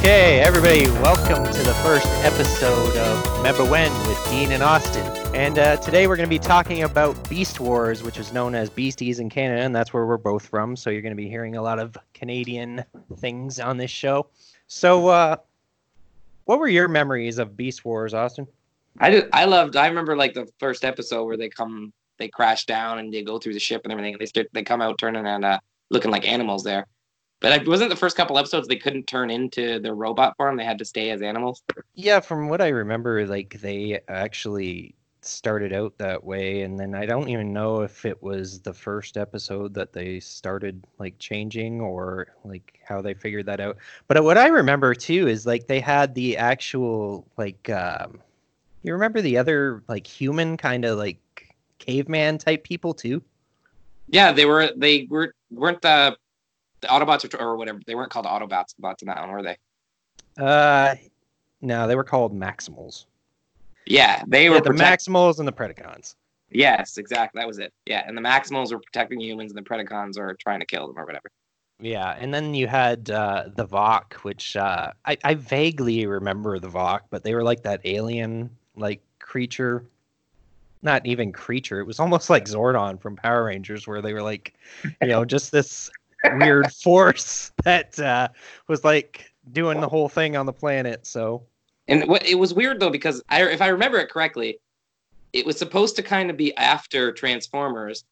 Okay, everybody, welcome to the first episode of Remember When with Dean and Austin. And uh, today we're going to be talking about Beast Wars, which is known as Beasties in Canada, and that's where we're both from. So you're going to be hearing a lot of Canadian things on this show. So, uh, what were your memories of Beast Wars, Austin? I did, I loved. I remember like the first episode where they come, they crash down and they go through the ship and everything. They start, they come out turning and uh, looking like animals there. But it wasn't the first couple episodes they couldn't turn into their robot form. They had to stay as animals. Yeah, from what I remember, like they actually started out that way, and then I don't even know if it was the first episode that they started like changing or like how they figured that out. But what I remember too is like they had the actual like um, you remember the other like human kind of like caveman type people too. Yeah, they were. They were weren't the the Autobots or, or whatever. They weren't called Autobots bots in that one, were they? Uh, no, they were called Maximals. Yeah, they Yeah, were the protect- Maximals and the Predacons. Yes, exactly. That was it. Yeah, and the Maximals were protecting humans, and the Predacons are trying to kill them or whatever. Yeah, and then you had uh, the Vok, which uh, I, I vaguely remember the Vok, but they were like that alien like creature. Not even creature. It was almost like Zordon from Power Rangers, where they were like, you know, just this weird force that uh, was like doing the whole thing on the planet. So And what it was weird though because I, if I remember it correctly, it was supposed to kind of be after Transformers,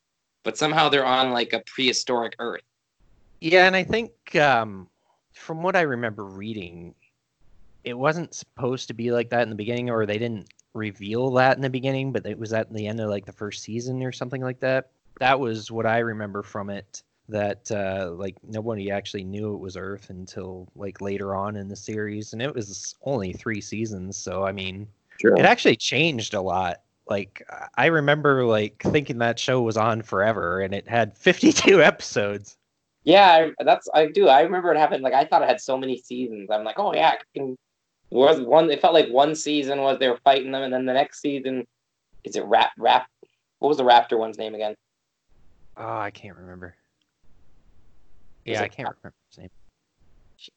but somehow they're on like a prehistoric Earth. Yeah, and I think um, from what I remember reading, it wasn't supposed to be like that in the beginning, or they didn't reveal that in the beginning, but it was at the end of like the first season or something like that. That was what I remember from it. That uh, like nobody actually knew it was Earth until like later on in the series, and it was only three seasons. So I mean, it actually changed a lot. Like I remember like thinking that show was on forever, and it had 52 episodes. Yeah, I, that's I do. I remember it happened. Like I thought it had so many seasons. I'm like, oh yeah, I can, was one. It felt like one season was they were fighting them, and then the next season, is it Rap Rap? What was the Raptor one's name again? Oh, I can't remember. Yeah, I can't remember his name.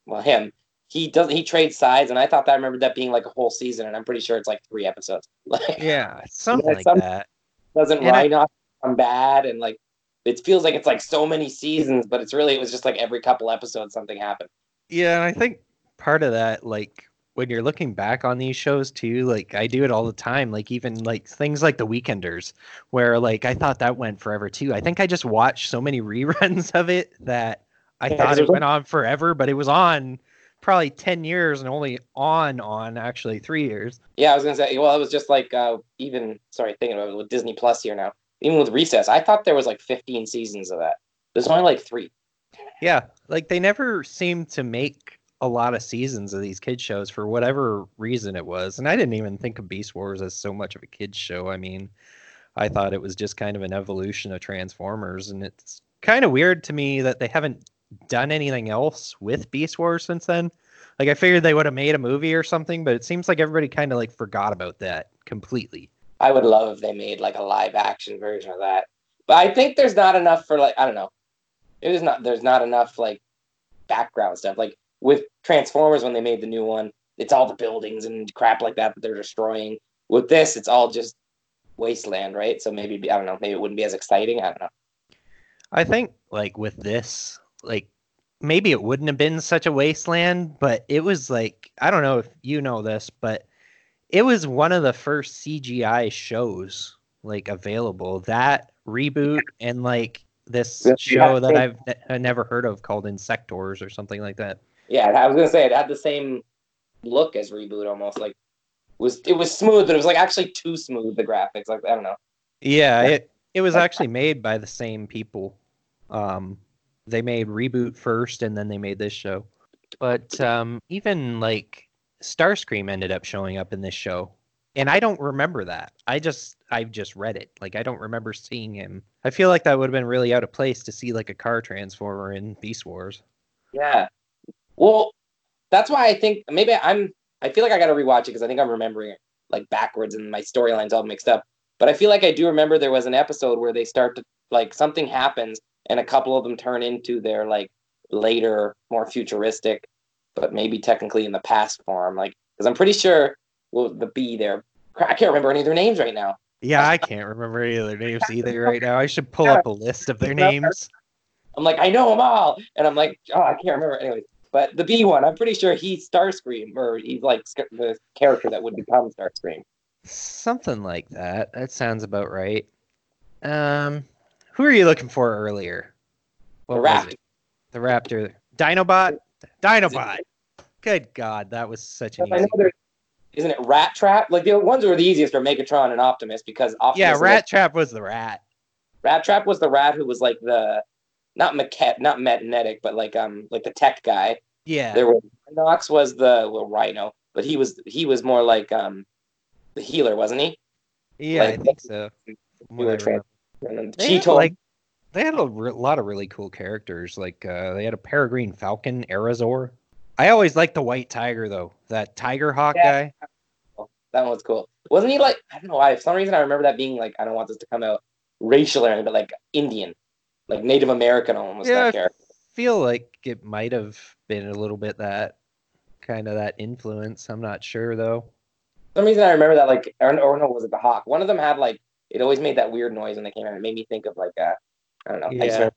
Well, him. He doesn't. He trades sides, and I thought that I remembered that being like a whole season, and I'm pretty sure it's like three episodes. Like, Yeah, something like some- that. doesn't And I- Rhinox come bad, and like it feels like it's like so many seasons, but it's really it was just like every couple episodes something happened. Yeah, and I think part of that, like when you're looking back on these shows too, like I do it all the time. Like even like things like The Weekenders, where like I thought that went forever too. I think I just watched so many reruns of it that I Yeah, thought it went on forever, but it was on probably ten years and only on on actually three years. Yeah, I was gonna say. Well, it was just like uh, even sorry thinking about it with Disney Plus here now. Even with Recess, I thought there was like 15 seasons of that. There's only like three. Yeah, like they never seemed to make a lot of seasons of these kids shows for whatever reason it was. And I didn't even think of Beast Wars as so much of a kids show. I mean, I thought it was just kind of an evolution of Transformers and it's kind of weird to me that they haven't done anything else with Beast Wars since then. Like I figured they would have made a movie or something, but it seems like everybody kind of like forgot about that completely. I would love if they made like a live action version of that. But I think there's not enough for like I don't know. It is not there's not enough like background stuff. Like with Transformers when they made the new one, it's all the buildings and crap like that that they're destroying. With this, it's all just wasteland, right? So maybe I don't know, maybe it wouldn't be as exciting. I don't know. I think like with this, like maybe it wouldn't have been such a wasteland, but it was like I don't know if you know this, but it was one of the first CGI shows like available. That reboot and like this Yeah, show that. I've ne- never heard of called Insektors or something like that. Yeah, I was gonna say it had the same look as reboot almost. Like was it was smooth, but it was like actually too smooth. The graphics, like I don't know. Yeah, Yeah. it it was actually made by the same people. Um, they made reboot first, and then they made this show. But um, even like Starscream ended up showing up in this show, and I don't remember that. I just I've just read it. Like I don't remember seeing him. I feel like that would have been really out of place to see like a car transformer in Beast Wars. Yeah. Well, that's why I think maybe I'm. I feel like I got to rewatch it because I think I'm remembering it like backwards and my storyline's all mixed up. But I feel like I do remember there was an episode where they start to like something happens and a couple of them turn into their like later, more futuristic but maybe technically in the past form. Like, because I'm pretty sure well, the B there. I can't remember any of their names right now. Yeah, I can't remember any of their names either right now. I should pull up a list of their names. I'm like, I know them all, and I'm like, oh, I can't remember. Anyways, but the B one, I'm pretty sure he's Starscream, or he's like the character that would become Starscream. Something like that. That sounds about right. Um, who are you looking for earlier? What the Raptor. The Raptor. Dinobot. Dinobot. Good God, that was such an easy. Isn't it Rattrap? Like the ones were the easiest are Megatron and Optimus because Optimus. Yeah, Rat like, Trap was the rat. Rattrap was the rat who was like the not maquette, not magnetic, but like um like the tech guy. Yeah. There was Knox was the well, Rhino, but he was he was more like um the healer, wasn't he? Yeah, like, I think so. They had, like they had a re- lot of really cool characters. Like uh, they had a Peregrine Falcon, Airazor. I always liked the White Tiger though. That Tiger Hawk yeah. guy. That one was cool. Wasn't he like I don't know why? For some reason I remember that being like I don't want this to come out racial or anything, but like Indian, like Native American almost. Yeah, that character. I feel like it might have been a little bit that kind of that influence. I'm not sure though. For some reason I remember that like or, or no was it the hawk? One of them had like it always made that weird noise when they came out. It made me think of like a I don't know. Yeah.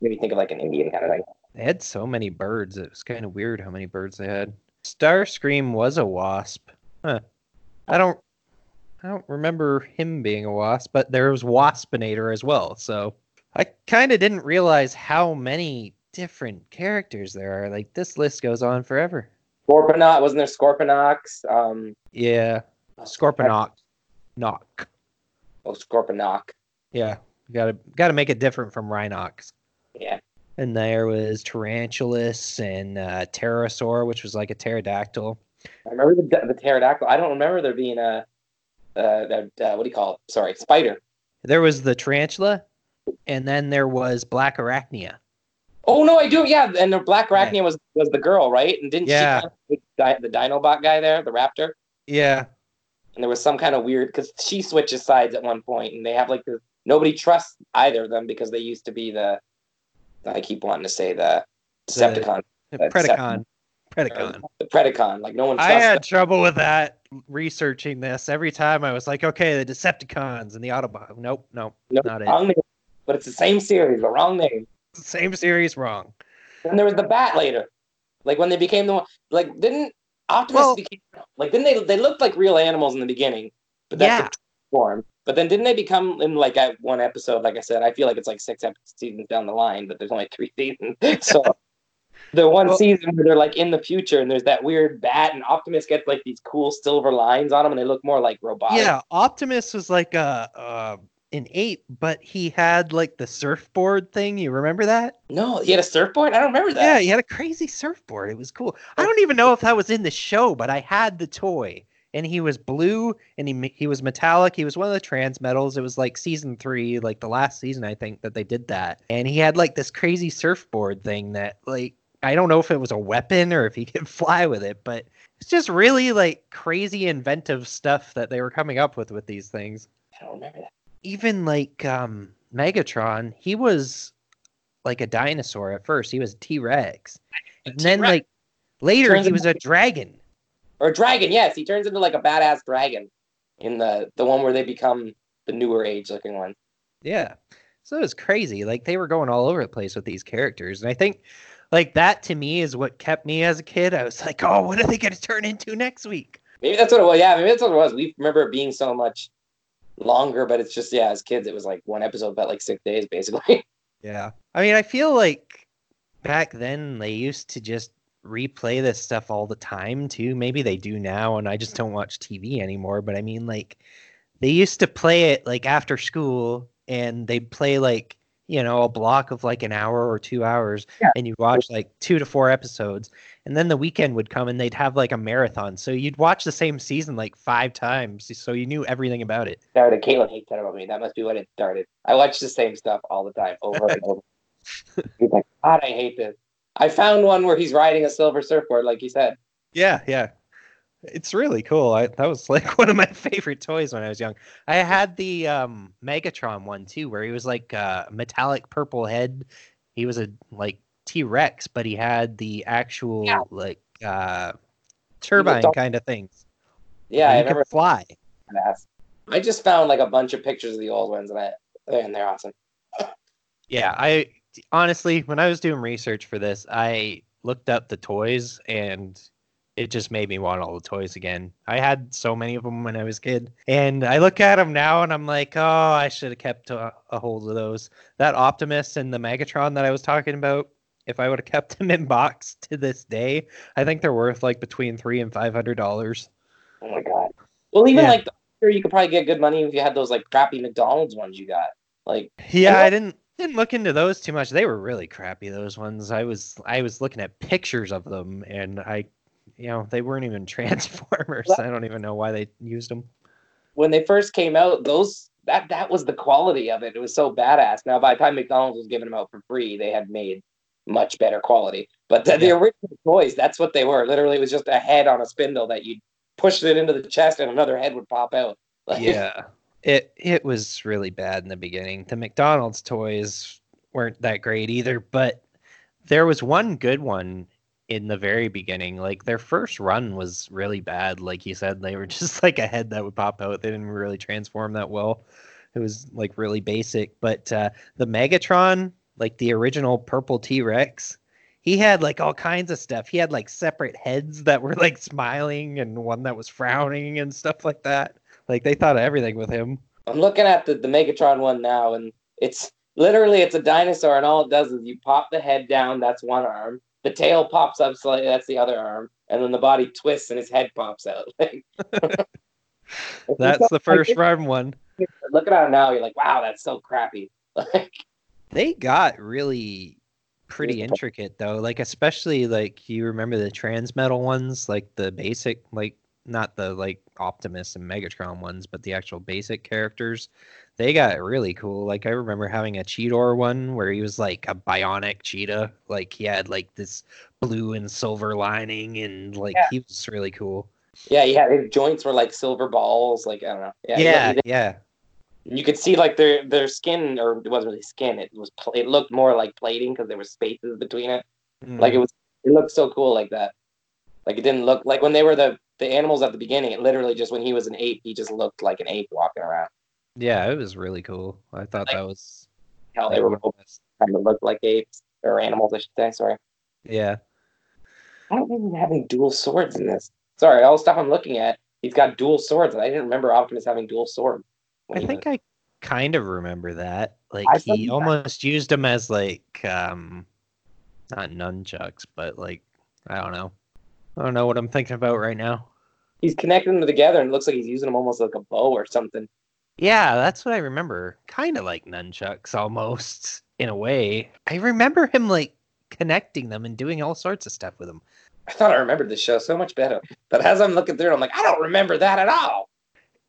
made me think of like an Indian kind of thing. They had so many birds. It was kind of weird how many birds they had. Starscream was a wasp. Huh. I don't I don't remember him being a wasp, but there was Waspinator as well. So I kind of didn't realize how many different characters there are. Like this list goes on forever. Scorponok wasn't there Scorponok? Um, yeah, Scorponok, knock. Oh, Scorponok. Yeah, got to got to make it different from Rhinox. Yeah. And there was Tarantulas and uh, Terrorsaur, which was like a pterodactyl. I remember the, the pterodactyl. I don't remember there being a, uh, uh, what do you call it? Sorry, spider. There was the tarantula, and then there was Black Arachnia. Oh no, I do. Yeah, and the Black Arachnia yeah. was was the girl, right? And didn't yeah. she the, the Dinobot guy there, the Raptor? Yeah. And there was some kind of weird because she switches sides at one point, and they have like the nobody trusts either of them because they used to be the I keep wanting to say the Decepticon. The, the Predacon. Predacon. The Predacon. Like no one. I had them. trouble with that researching this. Every time I was like, okay, the Decepticons and the Autobot. Nope, nope, nope not it. Name. But it's the same series, the wrong name. Same series, wrong. And there was the Bat later. Like when they became the one. Like didn't Optimus well, became like didn't they? They looked like real animals in the beginning, but that's yeah. the form. But then didn't they become in like at one episode? Like I said, I feel like it's like six seasons down the line, but there's only three seasons. So the one well, season where they're like in the future and there's that weird bat and Optimus gets like these cool silver lines on them and they look more like robotic. Yeah, Optimus was like a, a an ape, but he had like the surfboard thing. You remember that? No, he had a surfboard. I don't remember that. Yeah, he had a crazy surfboard. It was cool. I don't even know if that was in the show, but I had the toy and he was blue and he he was metallic. He was one of the trans metals. It was like season three, like the last season, I think, that they did that. And he had like this crazy surfboard thing that like I don't know if it was a weapon or if he could fly with it, but it's just really like crazy inventive stuff that they were coming up with with these things. I don't remember that. Even like um Megatron, he was like a dinosaur at first. He was T Rex. And then like later he was a dragon or a dragon. Yes, he turns into like a badass dragon in the the one where they become the newer age looking one. Yeah, so it was crazy. Like they were going all over the place with these characters, and I think like that to me is what kept me as a kid. I was like, oh, what are they going to turn into next week? Maybe that's what it was. Yeah, maybe that's what it was. We remember it being so much longer, but it's just yeah, as kids, it was like one episode about like six days basically. Yeah, I mean, I feel like back then they used to just replay this stuff all the time too. Maybe they do now, and I just don't watch TV anymore. But I mean, like, they used to play it like after school, and they'd play like you know a block of like an hour or two hours, yeah. and you watch like two to four episodes, and then the weekend would come and they'd have like a marathon. So you'd watch the same season like five times, so you knew everything about it. Started. Caitlin hates that about me. That must be when it started. I watch the same stuff all the time, over and over. He's like, God, I hate this. I found one where he's riding a silver surfboard, like you said. Yeah, yeah. It's really cool. I, that was like one of my favorite toys when I was young. I had the um, Megatron one too, where he was like a uh, metallic purple head. He was a like T Rex, but he had the actual yeah. like uh, turbine kind of things. Yeah, Where I remember fly. I just found like a bunch of pictures of the old ones, and I and they're awesome. Yeah, I honestly, when I was doing research for this, I looked up the toys and it just made me want all the toys again. I had so many of them when I was a kid, and I look at them now and I'm like, oh, I should have kept a, a hold of those. That Optimus and the Megatron that I was talking about, if I would have kept them in box to this day, I think they're worth like between three and five hundred dollars. Oh my god. Well, even Yeah. like sure you could probably get good money if you had those like crappy McDonald's ones you got. Like Yeah, I I didn't didn't look into those too much. They were really crappy. Those ones. I was I was looking at pictures of them, and I, you know, they weren't even Transformers. I don't even know why they used them. when they first came out, those that that was the quality of it. It was so badass. Now by the time McDonald's was giving them out for free, they had made much better quality. But the, the original toys, that's what they were. Literally, it was just a head on a spindle that you pushed it into the chest, and another head would pop out. Like, Yeah, it it was really bad in the beginning. The McDonald's toys weren't that great either, but there was one good one in the very beginning. Like their first run was really bad. Like you said, they were just like a head that would pop out. They didn't really transform that well. It was like really basic. But uh, the Megatron, like the original purple T Rex, he had like all kinds of stuff. He had like separate heads that were like smiling and one that was frowning and stuff like that. Like they thought of everything with him. I'm looking at the, the Megatron one now, and it's literally it's a dinosaur, and all it does is you pop the head down, that's one arm. The tail pops up slightly, that's the other arm, and then the body twists and his head pops out. Like, That's the first run one. Looking at it now, you're like, wow, that's so crappy. Like, They got really pretty intricate though. Like especially like you remember the transmetal ones, like the basic like not the like Optimus and Megatron ones, but the actual basic characters. They got really cool. Like I remember having a Cheetor one where he was like a bionic cheetah. Like he had like this blue and silver lining and like Yeah. he was really cool. yeah, yeah, his joints were like silver balls. Like I don't know. Yeah, Yeah, yeah. You could see like their their skin, or it wasn't really skin. It was pl- it looked more like plating because there were spaces between it. Like Mm. it was, it looked so cool like that. Like it didn't look like when they were the the animals at the beginning. It literally just when he was an ape, he just looked like an ape walking around. yeah, it was really cool. I thought Like, that was like, they were one of the best. kind of looked like apes or animals, I should say. Sorry, Yeah. I don't remember having dual swords in this. Sorry, all the stuff I'm looking at, he's got dual swords, and I didn't remember Optimus having dual sword. I think I kind of remember that. Like I he almost used them as like um not nunchucks, but like I don't know. I don't know what I'm thinking about right now. he's connecting them together, and it looks like he's using them almost like a bow or something. Yeah, that's what I remember. Kind of like nunchucks almost in a way. I remember him like connecting them and doing all sorts of stuff with them. I thought I remembered this show so much better, but as I'm looking through, it, I'm like, I don't remember that at all.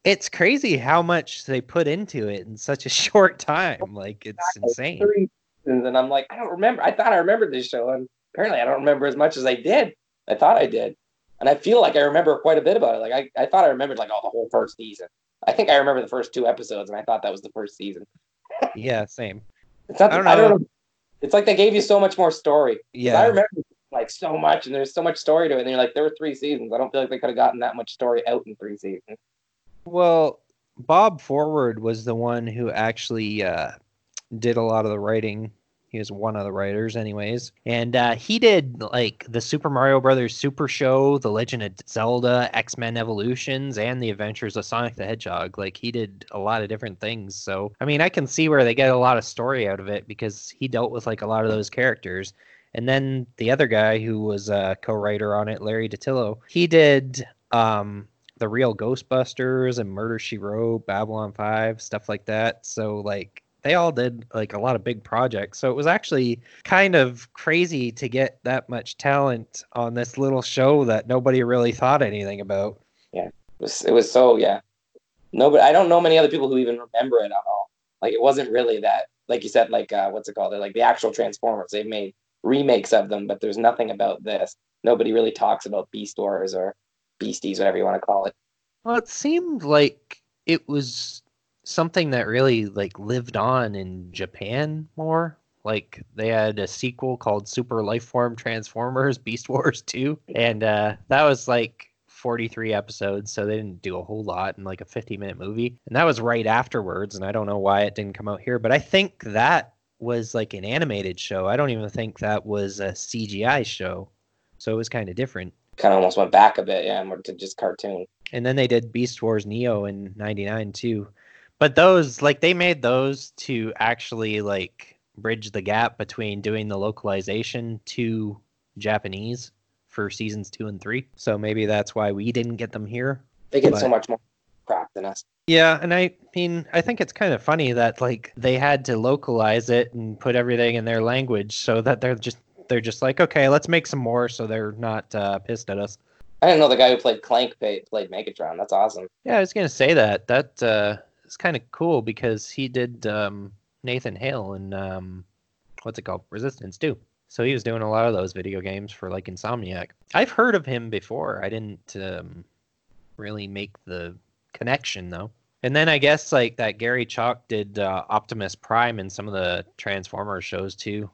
It's crazy how much they put into it in such a short time. Like it's insane. And I'm like, I don't remember. I thought I remembered this show, and apparently I don't remember as much as I did. I thought I did, and I feel like I remember quite a bit about it. Like I, I thought I remembered like all the whole first season. I think I remember the first two episodes, and I thought that was the first season. Yeah, same. It's not. I I don't don't, know. know. It's like they gave you so much more story. Yeah. I remember like so much, and there's so much story to it. And you're like, there were three seasons. I don't feel like they could have gotten that much story out in three seasons. Well, Bob Forward was the one who actually uh, did a lot of the writing. He was one of the writers, anyways, and uh, he did like the Super Mario Brothers Super Show, The Legend of Zelda, X Men Evolutions, and The Adventures of Sonic the Hedgehog. Like he did a lot of different things. So I mean, I can see where they get a lot of story out of it because he dealt with like a lot of those characters. And then the other guy who was a co-writer on it, Larry DiTillio, he did um, the real Ghostbusters and Murder She Wrote, Babylon 5, stuff like that. So like they all did like a lot of big projects. So it was actually kind of crazy to get that much talent on this little show that nobody really thought anything about. Yeah. It was, it was so yeah. No, but I don't know many other people who even remember it at all. Like it wasn't really that. Like you said, like uh, what's it called? They're like the actual Transformers. They've made remakes of them, but there's nothing about this. Nobody really talks about Beast Wars or Beasties, whatever you want to call it. Well, it seemed like it was something that really like lived on in Japan more. Like they had a sequel called Super Lifeform Transformers Beast Wars 2 and uh that was like 43 episodes, so they didn't do a whole lot in like a 50 minute movie. And that was right afterwards, and I don't know why it didn't come out here, but I think that was like an animated show. I don't even think that was a CGI show. So it was kind of different. Kind of almost went back a bit, yeah, more to just cartoon. And then they did Beast Wars Neo in 99 too. But those like they made those to actually like bridge the gap between doing the localization to Japanese for seasons 2 and 3. So maybe that's why we didn't get them here. They get But- so much more crap than us. Yeah, and I mean, I think it's kind of funny that like they had to localize it and put everything in their language so that they're just they're just like, okay, let's make some more so they're not uh, pissed at us. I didn't know the guy who played Clank played, Megatron. That's awesome. Yeah, I was gonna say that. That uh, is kind of cool because he did um, Nathan Hale and um, what's it called, Resistance too. So he was doing a lot of those video games for like Insomniac. I've heard of him before. I didn't um, really make the connection though. And then I guess like that Gary Chalk did uh, Optimus Prime in some of the Transformers shows too,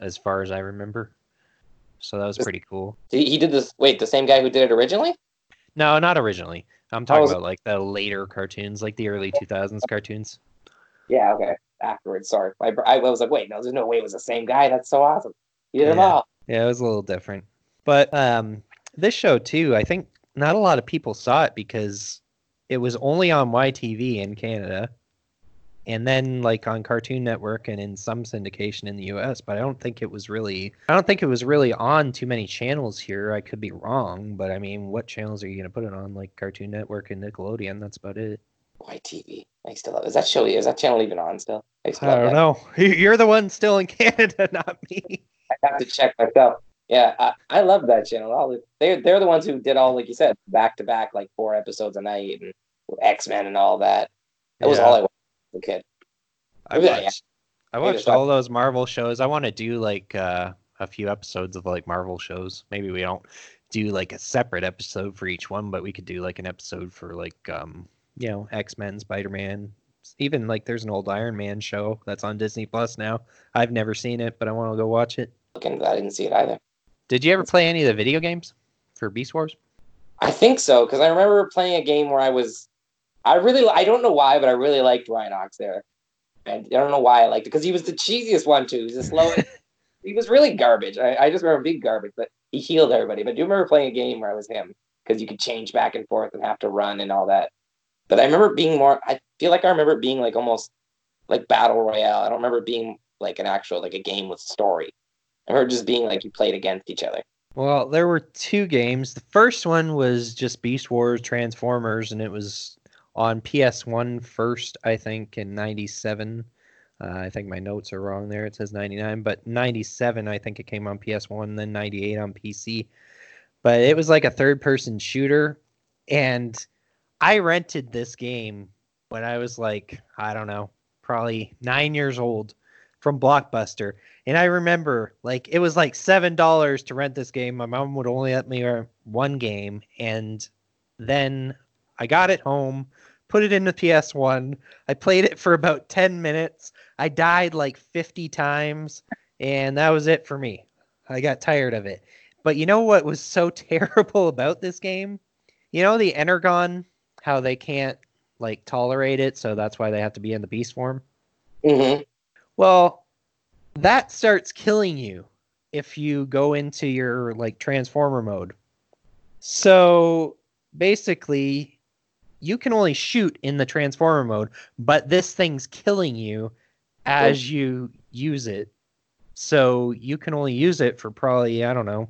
as far as I remember. So that was pretty cool. He, he did this. Wait, the same guy who did it originally? No, not originally. I'm talking was- about like the later cartoons, like the early 2000s cartoons. Yeah, okay. Afterwards, sorry. I, I was like, wait, no, there's no way it was the same guy. That's so awesome. He did Yeah. all. Yeah, it was a little different. But um, this show too, I think not a lot of people saw it because it was only on YTV in Canada, and then like on Cartoon Network and in some syndication in the U.S. But I don't think it was really, I don't think it was really on too many channels here. I could be wrong, but I mean, what channels are you gonna put it on? Like Cartoon Network and Nickelodeon. That's about it. YTV. I still love. Is that show? Is that channel even on still? I, to I don't that. know. You're the one still in Canada, not me. I have to check myself. Yeah, I, I love that channel. All the, they're they're the ones who did all like you said back to back like four episodes a night and X Men and all that. That was all I watched a kid. I Yeah, yeah. watched, I watched all those Marvel shows. I want to do like uh, a few episodes of like Marvel shows. Maybe we don't do like a separate episode for each one, but we could do like an episode for like um, you know X Men, Spider Man. Even like there's an old Iron Man show that's on Disney Plus now. I've never seen it, but I want to go watch it. Look into. I didn't see it either. Did you ever play any of the video games for Beast Wars? I think so because I remember playing a game where I was, I really, I don't know why, but I really liked Rhinox there. And I don't know why I liked it because he was the cheesiest one too. He was the slowest. he was really garbage. I, I just remember being garbage, but he healed everybody. But I do remember playing a game where I was him because you could change back and forth and have to run and all that. But I remember being more. I feel like I remember it being like almost like battle royale. I don't remember it being like an actual like a game with story. I remember just being like you played against each other. Well, there were two games. The first one was just Beast Wars Transformers, and it was on PS1 first, I think, in 97. Uh, I think my notes are wrong there. It says 99, but 97, I think it came on PS1, then 98 on PC. But it was like a third person shooter. And I rented this game when I was like, I don't know, probably nine years old from Blockbuster. And I remember like it was like seven dollars to rent this game. My mom would only let me rent one game, and then I got it home, put it in the PS1. I played it for about ten minutes. I died like fifty times, and that was it for me. I got tired of it. But you know what was so terrible about this game? You know the Energon, how they can't like tolerate it, so that's why they have to be in the beast form. Mm-hmm. Well, that starts killing you if you go into your like transformer mode. So basically, you can only shoot in the transformer mode, but this thing's killing you as you use it. So you can only use it for probably, I don't know,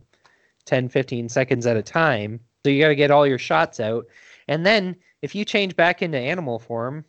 10, 15 seconds at a time. So you got to get all your shots out. And then if you change back into animal form,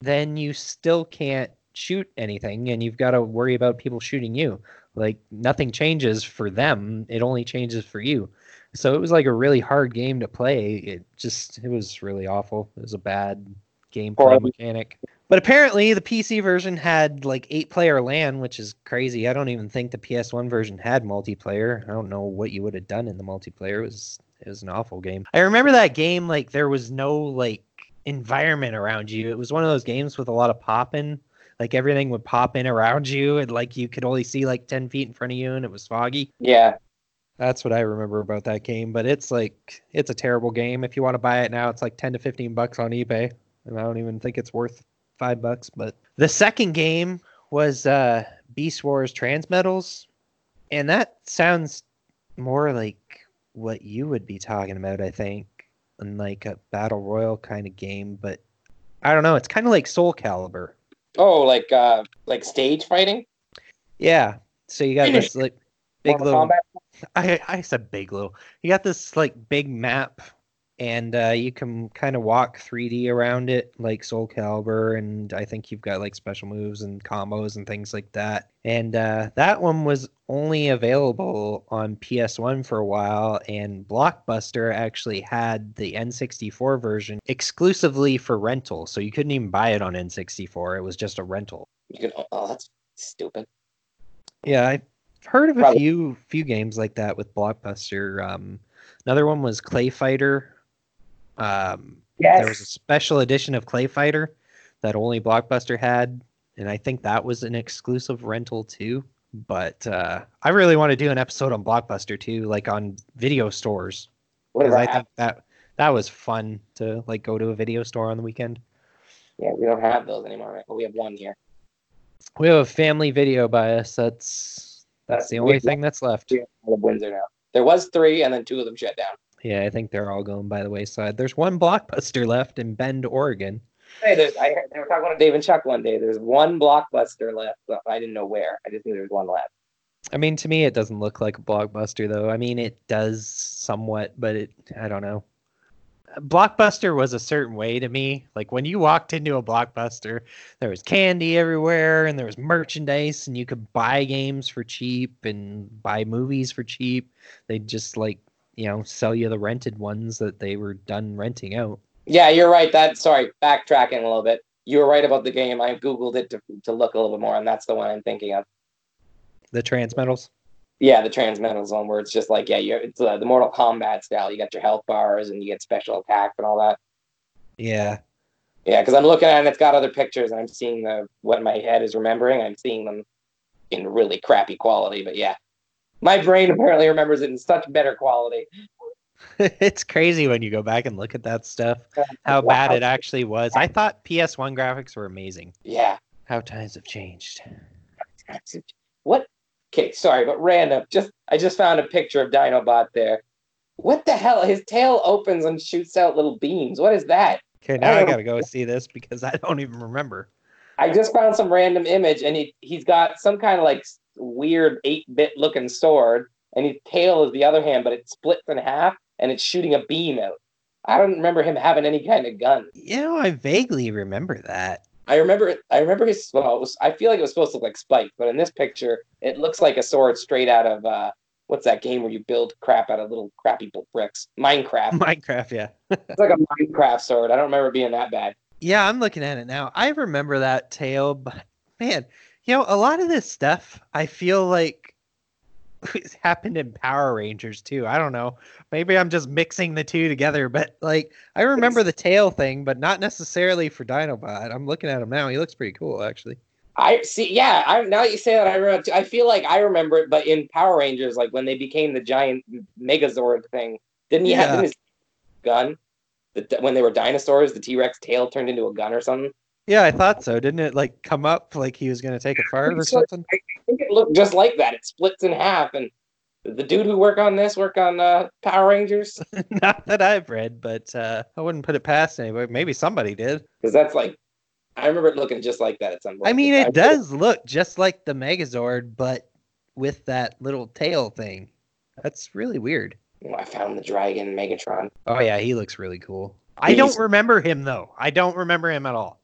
then you still can't shoot anything and you've got to worry about people shooting you. Like nothing changes for them, it only changes for you. So it was like a really hard game to play. It just it was really awful. It was a bad gameplay mechanic. But apparently the PC version had like 8 player LAN, which is crazy. I don't even think the PS1 version had multiplayer. I don't know what you would have done in the multiplayer. It was it was an awful game. I remember that game like there was no like environment around you. It was one of those games with a lot of popping like everything would pop in around you and like you could only see like 10 feet in front of you and it was foggy. Yeah. That's what I remember about that game, but it's like it's a terrible game. If you want to buy it now, it's like 10 to 15 bucks on eBay, and I don't even think it's worth 5 bucks, but the second game was uh Beast Wars Transmetals, and that sounds more like what you would be talking about, I think, in like a battle royal kind of game, but I don't know, it's kind of like Soul Calibur. Oh, like uh like stage fighting? Yeah. So you got this like big Mortal little I I said big little. You got this like big map, and uh, you can kind of walk 3D around it like Soul Calibur, and I think you've got like special moves and combos and things like that. And uh, that one was only available on PS1 for a while, and Blockbuster actually had the N64 version exclusively for rental, so you couldn't even buy it on N64. It was just a rental. You can oh that's stupid. Yeah, I've heard of a few few games like that with Blockbuster. Um, another one was Clay Fighter. Um, There was a special edition of Clay Fighter that only Blockbuster had, and I think that was an exclusive rental too. But uh, I really want to do an episode on Blockbuster too, like on video stores, What is because I that? think that that was fun to like go to a video store on the weekend. Yeah, we don't have those anymore, right? But we have one here. We have a family video by us. That's that's the uh, only thing that's left. We have all of Windsor now. There was three, and then two of them shut down. Yeah, I think they're all going by the wayside. There's one blockbuster left in Bend, Oregon. Hey, there's, I they were talking about Dave and Chuck one day. There's one blockbuster left, but I didn't know where. I just knew there was one left. I mean, to me, it doesn't look like a blockbuster, though. I mean, it does somewhat, but it, I don't know. Blockbuster was a certain way to me. Like when you walked into a blockbuster, there was candy everywhere and there was merchandise, and you could buy games for cheap and buy movies for cheap. They'd just like, you know, sell you the rented ones that they were done renting out. Yeah, you're right. That sorry, backtracking a little bit. You were right about the game. I googled it to, to look a little bit more, and that's the one I'm thinking of. The Transmetals. Yeah, the Transmetals one, where it's just like yeah, you're, it's uh, the Mortal Kombat style. You got your health bars and you get special attack and all that. Yeah. Yeah, because I'm looking at it and it's got other pictures and I'm seeing the what my head is remembering. I'm seeing them in really crappy quality, but yeah, my brain apparently remembers it in such better quality. it's crazy when you go back and look at that stuff, how bad it actually was. I thought PS1 graphics were amazing. Yeah. How times have changed. Okay, sorry, but random. Just I just found a picture of Dinobot there. What the hell? His tail opens and shoots out little beams. What is that? Okay, now I Oh. gotta go see this because I don't even remember. I just found some random image, and he he's got some kind of like weird eight bit looking sword, and his tail is the other hand, but it splits in half, and it's shooting a beam out. I don't remember him having any kind of gun. You know, I vaguely remember that. I remember. I remember his. Well, it was, I feel like it was supposed to look like Spike, but in this picture, it looks like a sword straight out of uh, what's that game where you build crap out of little crappy bricks? Minecraft. Minecraft, yeah. it's like a Minecraft sword. I don't remember being that bad. Yeah, I'm looking at it now. I remember that tail, but man, you know, a lot of this stuff I feel like it's happened in Power Rangers too. I don't know. Maybe I'm just mixing the two together, but like I remember the tail thing, but not necessarily for Dinobot. I'm looking at him now. He looks pretty cool actually. I see. Yeah, I now that you say that, I remember. I feel like I remember it, but in Power Rangers, like when they became the giant Megazord thing, didn't he Yeah. have his gun? The, when they were dinosaurs, the T Rex tail turned into a gun or something. Yeah, I thought so. Didn't it like come up like he was gonna take a fart or something? I think it looked just like that. It splits in half, and the dude who work on this work on uh, Power Rangers not that I've read, but uh, I wouldn't put it past anybody. Maybe somebody did. because that's like I remember it looking just like that at some point. I mean, I- it does look just like the Megazord, but with that little tail thing. That's really weird. Oh, I found the dragon Megatron. Oh yeah, he looks really cool. I don't remember him though. I don't remember him at all.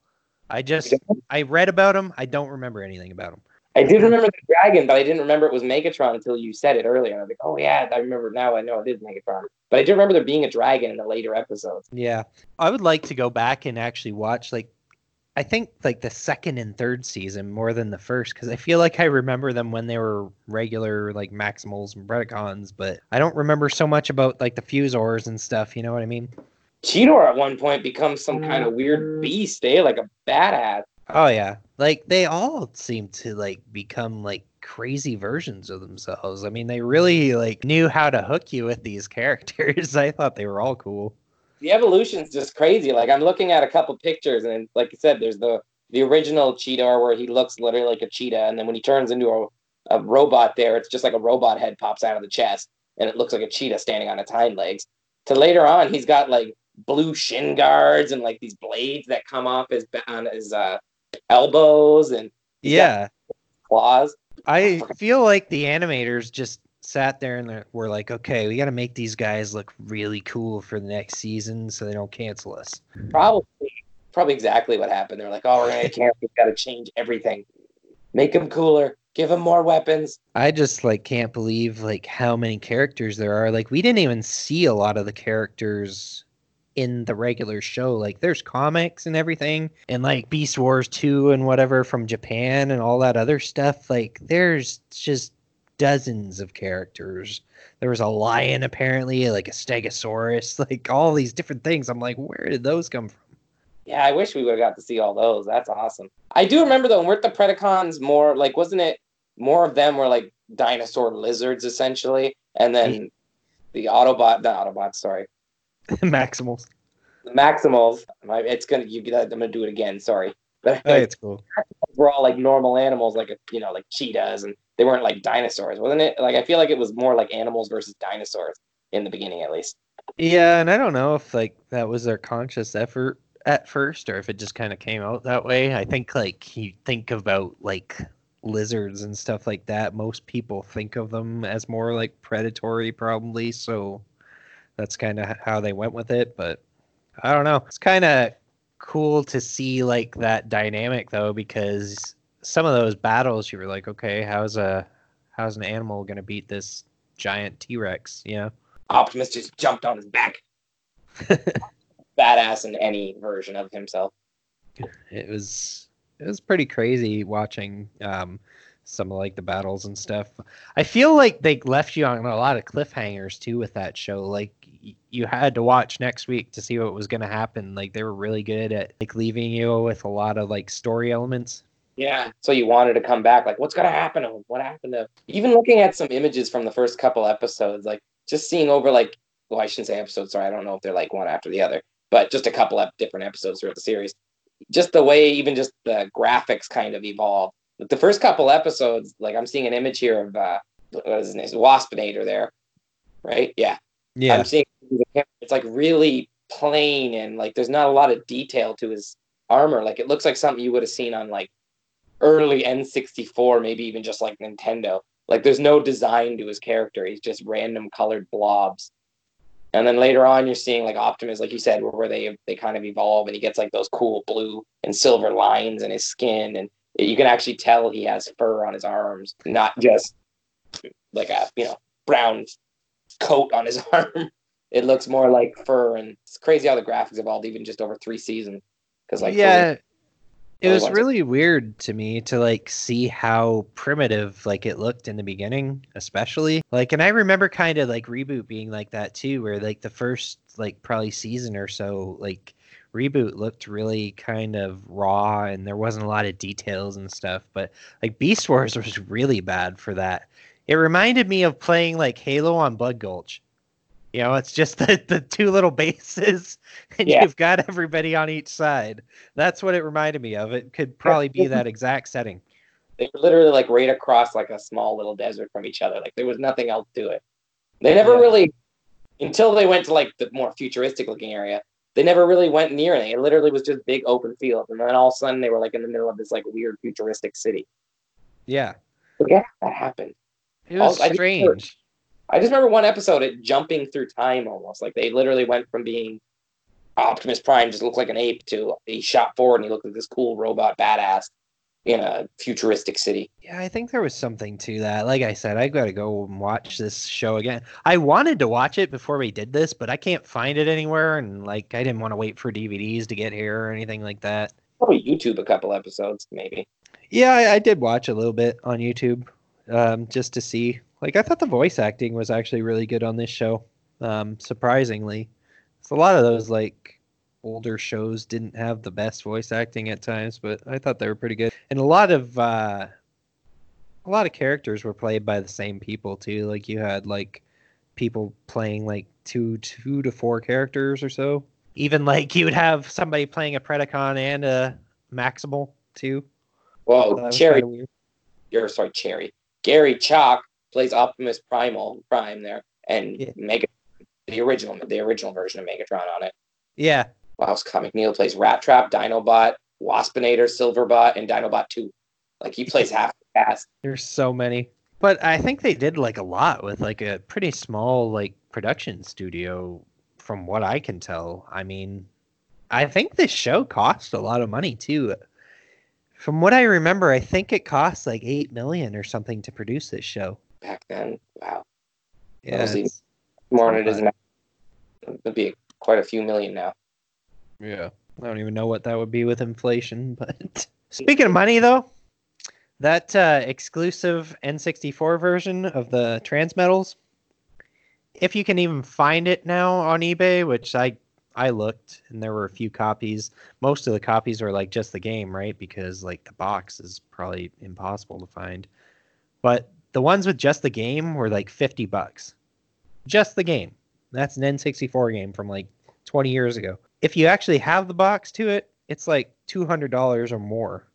I just I read about him. I don't remember anything about him. I did remember the dragon, but I didn't remember it was Megatron until you said it earlier. I was like, oh yeah, I remember now. I know it is Megatron, but I do remember there being a dragon in the later episodes. Yeah, I would like to go back and actually watch like I think like the second and third season more than the first because I feel like I remember them when they were regular like Maximals and Predacons, but I don't remember so much about like the Fusors and stuff. You know what I mean? Cheetor at one point becomes some kind of weird beast, eh? Like a badass. Oh yeah, like they all seem to like become like crazy versions of themselves. I mean, they really like knew how to hook you with these characters. I thought they were all cool. The evolution's just crazy. Like I'm looking at a couple pictures, and like you said, there's the the original Cheetor where he looks literally like a cheetah, and then when he turns into a, a robot, there it's just like a robot head pops out of the chest, and it looks like a cheetah standing on its hind legs. To later on, he's got like blue shin guards and like these blades that come off his on his uh, elbows and yeah claws. I feel like the animators just sat there and were like, okay, we got to make these guys look really cool for the next season so they don't cancel us. Probably, probably exactly what happened. They're like, oh, we're gonna cancel. We've got to change everything, make them cooler, give them more weapons. I just like can't believe like how many characters there are. Like we didn't even see a lot of the characters in the regular show. Like there's comics and everything, and like Beast Wars 2 and whatever from Japan and all that other stuff. Like there's just dozens of characters. There was a lion apparently, like a stegosaurus, like all these different things. I'm like, where did those come from? Yeah, I wish we would have got to see all those. That's awesome. I do remember though, weren't the Predacons more like wasn't it more of them were like dinosaur lizards essentially? And then the Autobot, the Autobots, sorry, Maximals. The Maximals. It's gonna you. I'm gonna do it again. Sorry, but oh, it's cool. We're all like normal animals, like you know, like cheetahs, and they weren't like dinosaurs, wasn't it? Like I feel like it was more like animals versus dinosaurs in the beginning, at least. Yeah, and I don't know if like that was their conscious effort at first, or if it just kind of came out that way. I think like you think about like lizards and stuff like that. Most people think of them as more like predatory, probably. So that's kind of how they went with it. But I don't know. It's kind of cool to see like that dynamic though, because some of those battles you were like, okay, how's a how's an animal gonna beat this giant T Rex? You know, Optimus just jumped on his back. Badass in any version of himself. It was it was pretty crazy watching um, some of like the battles and stuff. I feel like they left you on a lot of cliffhangers too with that show. Like you had to watch next week to see what was going to happen. Like they were really good at like leaving you with a lot of like story elements. Yeah, so you wanted to come back. Like, what's going to happen to him? What happened to? Even looking at some images from the first couple episodes, like just seeing over like, well, I shouldn't say episodes. Sorry, I don't know if they're like one after the other, but just a couple of different episodes throughout the series. Just the way, even just the graphics kind of evolved. The first couple episodes, like I'm seeing an image here of uh, what is his name? Waspinator there, right? Yeah, yeah. I'm seeing it's like really plain and like there's not a lot of detail to his armor. Like it looks like something you would have seen on like early N64, maybe even just like Nintendo. Like there's no design to his character. He's just random colored blobs. And then later on, you're seeing like Optimus, like you said, where, where they they kind of evolve, and he gets like those cool blue and silver lines in his skin, and you can actually tell he has fur on his arms, not just like a you know brown coat on his arm. It looks more like fur, and it's crazy how the graphics evolved even just over three seasons. Because like yeah, it was really weird to me to like see how primitive like it looked in the beginning, especially like, and I remember kind of like reboot being like that too, where like the first like probably season or so like reboot looked really kind of raw and there wasn't a lot of details and stuff but like beast wars was really bad for that it reminded me of playing like Halo on Blood Gulch. You know, it's just the, the two little bases and yeah. you've got everybody on each side. That's what it reminded me of. It could probably be that exact setting. They were literally like right across like a small little desert from each other. Like there was nothing else to it. They never yeah. really until they went to like the more futuristic looking area, they never really went near anything. It literally was just big open fields. And then all of a sudden they were like in the middle of this like weird futuristic city. Yeah. But yeah, that happened. It was also, strange. I just, I just remember one episode it jumping through time almost. Like they literally went from being Optimus Prime just looked like an ape to he shot forward and he looked like this cool robot badass in a futuristic city. Yeah, I think there was something to that. Like I said, I got to go and watch this show again. I wanted to watch it before we did this, but I can't find it anywhere, and like I didn't want to wait for DVDs to get here or anything like that. Probably YouTube a couple episodes, maybe. Yeah, I, I did watch a little bit on YouTube um, just to see. Like I thought the voice acting was actually really good on this show. Um, surprisingly, it's a lot of those like older shows didn't have the best voice acting at times, but I thought they were pretty good. And a lot of uh, a lot of characters were played by the same people too. Like you had like people playing like two two to four characters or so. Even like you would have somebody playing a Predacon and a Maximal too. Whoa, Cherry, you're sorry, Cherry. Gary Chalk plays Optimus Primal Prime there, and Yeah. Mega, the original, the original version of Megatron on it. Yeah, Wow, Scott McNeil plays Rattrap, Dinobot, Waspinator, Silverbolt, and Dinobot Two. Like he plays half the cast. there's so many. But I think they did like a lot with like a pretty small like production studio from what I can tell. I mean, I think this show cost a lot of money too. From what I remember, I think it cost like 8 million or something to produce this show. back then. Wow, Yeah. more than it is now. It'd be quite a few million now. Yeah. I don't even know what that would be with inflation, but speaking of money though, that uh, exclusive N64 version of the Transmetals, if you can even find it now on eBay, which I I looked and there were a few copies. Most of the copies are like just the game, right? Because like the box is probably impossible to find. But the ones with just the game were like 50 bucks. Just the game. That's an N64 game from like 20 years ago. If you actually have the box to it, it's like $200 or more.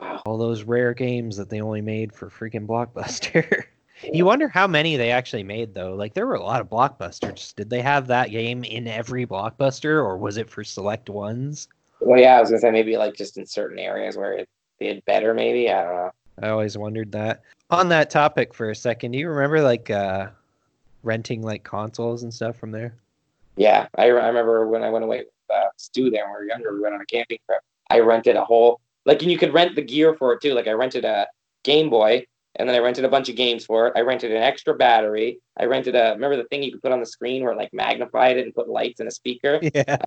Wow. All those rare games that they only made for freaking Blockbuster. you wonder how many they actually made though. Like there were a lot of blockbusters. Did they have that game in every blockbuster or was it for select ones? Well, yeah, I was gonna say maybe like just in certain areas where it did better. Maybe I don't know. I always wondered that. On that topic for a second, do you remember like uh renting like consoles and stuff from there? Yeah, I, I remember when I went away uh, Stu there when we were younger. We went on a camping trip. I rented a whole like, and you could rent the gear for it too. Like I rented a Game Boy, and then I rented a bunch of games for it. I rented an extra battery. I rented a remember the thing you could put on the screen where it like magnified it and put lights and a speaker. Yeah.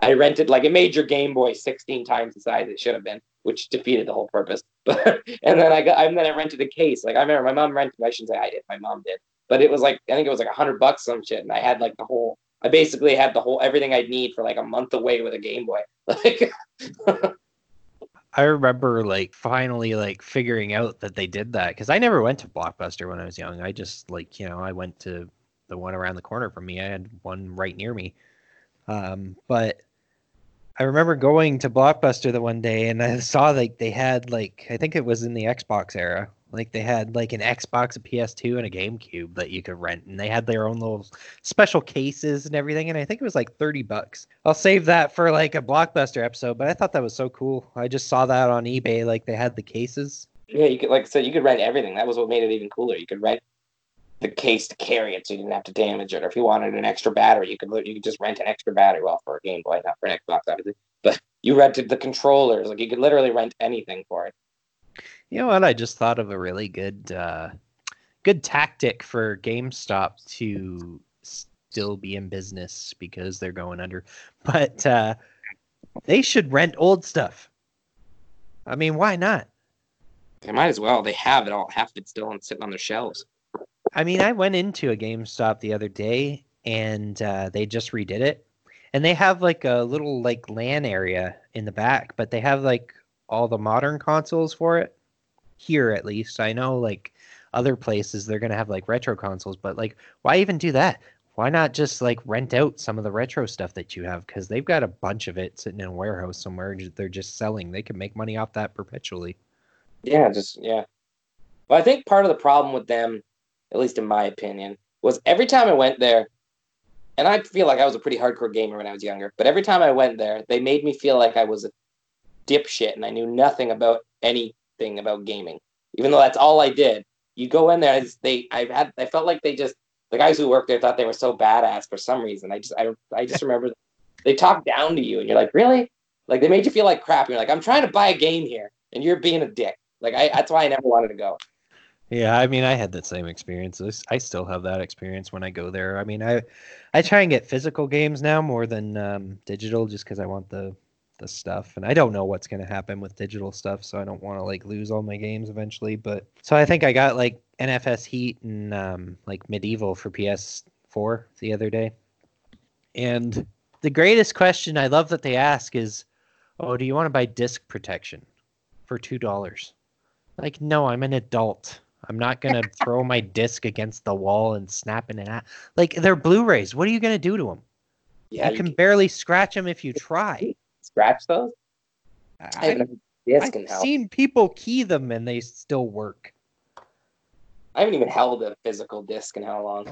I rented like it made your Game Boy 16 times the size it should have been, which defeated the whole purpose. But and then I got and then I rented a case. Like I remember my mom rented. I shouldn't say I did. My mom did, but it was like I think it was like a hundred bucks some shit, and I had like the whole. I basically had the whole everything I'd need for like a month away with a Game Boy. Like I remember like finally like figuring out that they did that because I never went to Blockbuster when I was young. I just like you know I went to the one around the corner from me. I had one right near me, um, but I remember going to Blockbuster the one day and I saw like they had like I think it was in the Xbox era. Like they had like an Xbox, a PS2, and a GameCube that you could rent, and they had their own little special cases and everything. And I think it was like thirty bucks. I'll save that for like a blockbuster episode. But I thought that was so cool. I just saw that on eBay. Like they had the cases. yeah, you could like so you could rent everything. That was what made it even cooler. You could rent the case to carry it, so you didn't have to damage it. Or if you wanted an extra battery, you could you could just rent an extra battery. Well, for a Game Boy, not for an Xbox, obviously. But you rented the controllers. Like you could literally rent anything for it. You know what? I just thought of a really good, uh, good tactic for GameStop to still be in business because they're going under. But uh, they should rent old stuff. I mean, why not? They might as well. They have it all. Half of it's still on, sitting on their shelves. I mean, I went into a GameStop the other day and uh, they just redid it. And they have like a little like LAN area in the back, but they have like all the modern consoles for it. Here at least. I know like other places they're gonna have like retro consoles, but like why even do that? Why not just like rent out some of the retro stuff that you have? Because they've got a bunch of it sitting in a warehouse somewhere. They're just selling. They can make money off that perpetually. Yeah, just yeah. Well, I think part of the problem with them, at least in my opinion, was every time I went there, and I feel like I was a pretty hardcore gamer when I was younger, but every time I went there, they made me feel like I was a dipshit and I knew nothing about anything about gaming, even though that's all I did. You go in there, I just, they, I had, I felt like they just, the guys who worked there thought they were so badass for some reason. I just, I, I just remember they talked down to you, and you're like, really? Like they made you feel like crap. You're like, I'm trying to buy a game here, and you're being a dick. Like I, that's why I never wanted to go. Yeah, I mean, I had that same experience. I still have that experience when I go there. I mean, I I try and get physical games now more than um, digital, just because I want the the stuff, and I don't know what's gonna happen with digital stuff, so I don't want to like lose all my games eventually. But so I think I got like NFS Heat and um, like MediEvil for PS4 the other day, and the greatest question I love that they ask is, "Oh, do you want to buy disc protection for two dollars?" Like, no, I'm an adult. I'm not gonna throw my disc against the wall and snap it out. Like they're Blu-rays. What are you gonna do to them? Yeah, you can barely scratch them if you try. Scratch those. I I, I've hell. seen people key them and they still work. I haven't even held a physical disc in how long?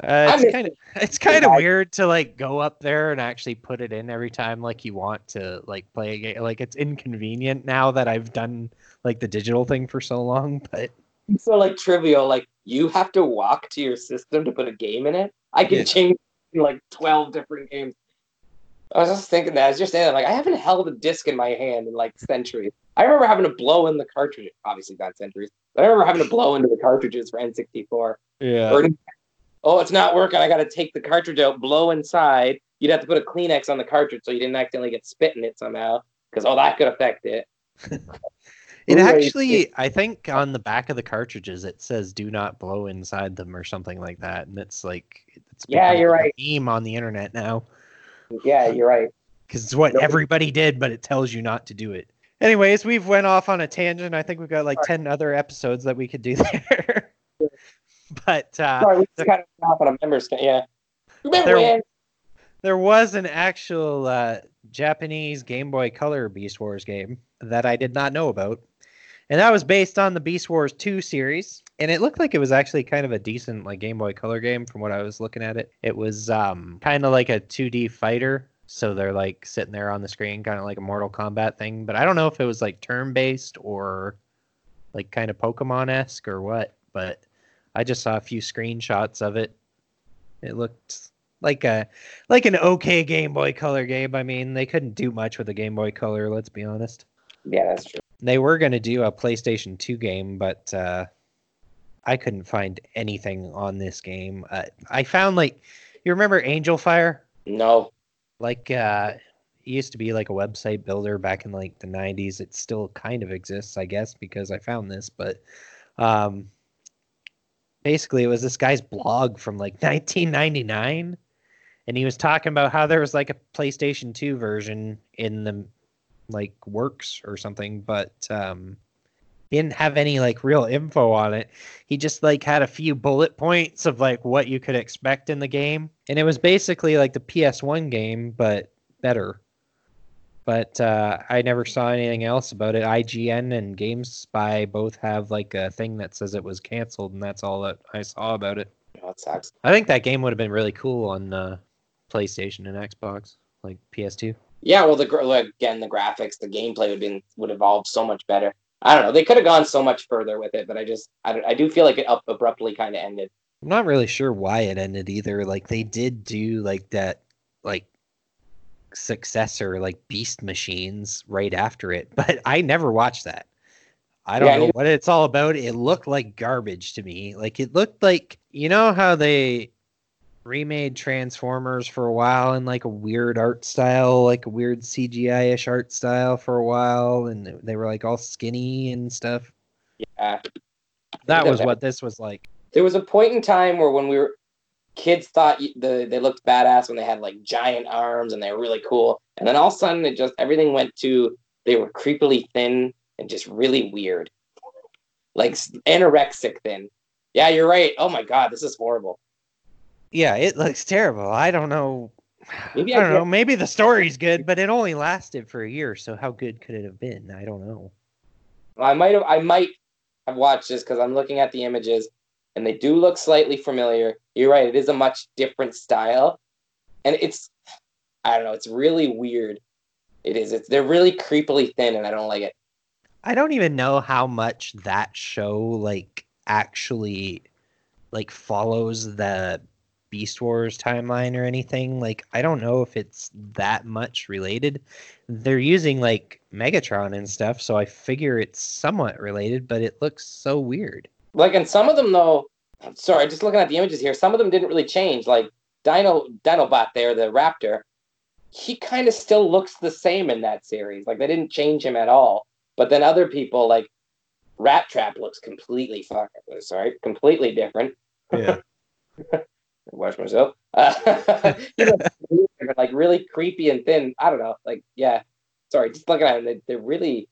Uh, it's kind of it's kind of weird to like go up there and actually put it in every time like you want to like play a game. Like it's inconvenient now that I've done like the digital thing for so long. But It's so like trivial. Like you have to walk to your system to put a game in it. I can Yeah. change like twelve different games. I was just thinking that as you're saying that, like I haven't held a disc in my hand in like centuries. I remember having to blow in the cartridge. Obviously not centuries, but I remember having to blow into the cartridges for N64. yeah, Or, oh, it's not working. I got to take the cartridge out, blow inside. You'd have to put a Kleenex on the cartridge so you didn't accidentally get spit in it somehow. Because all that could affect it. it actually I think on the back of the cartridges it says "Do not blow inside them" or something like that, and it's like it's Yeah, you're right. meme on the internet now. Yeah, you're right. because it's what everybody did, but it tells you not to do it. Anyways, we've went off on a tangent. I think we've got like ten other episodes that we could do there. but uh, Sorry, we just kind of went off on a members. Yeah. Remember There- there was an actual uh, Japanese Game Boy Color Beast Wars game that I did not know about, and that was based on the Beast Wars Two series. And it looked like it was actually kind of a decent like Game Boy Color game from what I was looking at it. It was um, kind of like a 2D fighter. So they're like sitting there on the screen, kind of like a Mortal Kombat thing. But I don't know if it was like turn based or like kind of Pokemon esque or what. But I just saw a few screenshots of it. It looked like a like an okay Game Boy Color game. I mean, they couldn't do much with a Game Boy Color. Let's be honest. Yeah, that's true. They were going to do a PlayStation 2 game, but uh, I couldn't find anything on this game. Uh, I found like you remember Angelfire? No. Like uh, it used to be like a website builder back in like the 90s. It still kind of exists, I guess, because I found this. But um, basically, it was this guy's blog from like 1999, and he was talking about how there was like a PlayStation 2 version in the like works or something, but um, he didn't have any like real info on it. He just like had a few bullet points of like what you could expect in the game, and it was basically like the PS1 game but better. But uh, I never saw anything else about it. IGN and GameSpy both have like a thing that says it was canceled, and that's all that I saw about it. It sucks. I think that game would have been really cool on uh, PlayStation and Xbox, like PS2. Yeah, well, the again, the graphics, the gameplay would been would evolve so much better. I don't know. They could have gone so much further with it, but I just I, don't- I do feel like it up abruptly kind of ended. I'm not really sure why it ended either. Like they did do like that like successor like Beast Machines right after it, but I never watched that. I don't Yeah, know what it's all about. It looked like garbage to me. Like it looked like you know how they remade Transformers for a while in like a weird art style, like a weird CGI-ish art style for a while, and they were like all skinny and stuff. Yeah. That was what this was like. There was a point in time where when we were kids thought the they looked badass when they had like giant arms and they were really cool, and then all of a sudden it just everything went to they were creepily thin and just really weird, like anorexic thin. Yeah, you're right. Oh my god, this is horrible. Yeah, it looks terrible. I don't know. Maybe I I don't get- know. Maybe the story's good, but it only lasted for a year. So how good could it have been? I don't know. I might have I might have watched this because I'm looking at the images and they do look slightly familiar. You're right, it is a much different style. And it's I don't know, it's really weird. It is. It's they're really creepily thin and I don't like it. I don't even know how much that show like actually like follows the Beast Wars timeline or anything. Like I don't know if it's that much related. They're using like Megatron and stuff, so I figure it's somewhat related, but it looks so weird. Like and some of them though, I'm sorry, just looking at the images here, some of them didn't really change. Like Dino Dinobot there, the raptor, he kind of still looks the same in that series. Like they didn't change him at all. But then other people like Rattrap looks completely fucking sorry, completely different. Yeah. wash myself. Uh, like, really creepy and thin. I don't know. Like, yeah. Sorry, just looking at them, they, they're really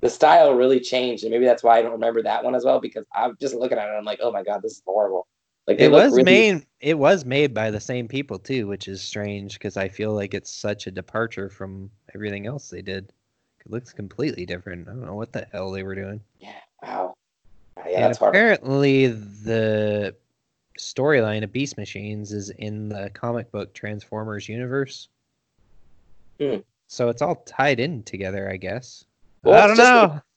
the style really changed, and maybe that's why I don't remember that one as well because I'm just looking at it. I'm like, oh my god, this is horrible. Like It was really- made. It was made by the same people too, which is strange because I feel like it's such a departure from everything else they did. It looks completely different. I don't know what the hell they were doing. Yeah. Wow. Yeah, and that's hard. apparently, the storyline of Beast Machines is in the comic book Transformers universe. Hmm. So it's all tied in together, I guess. Well, I don't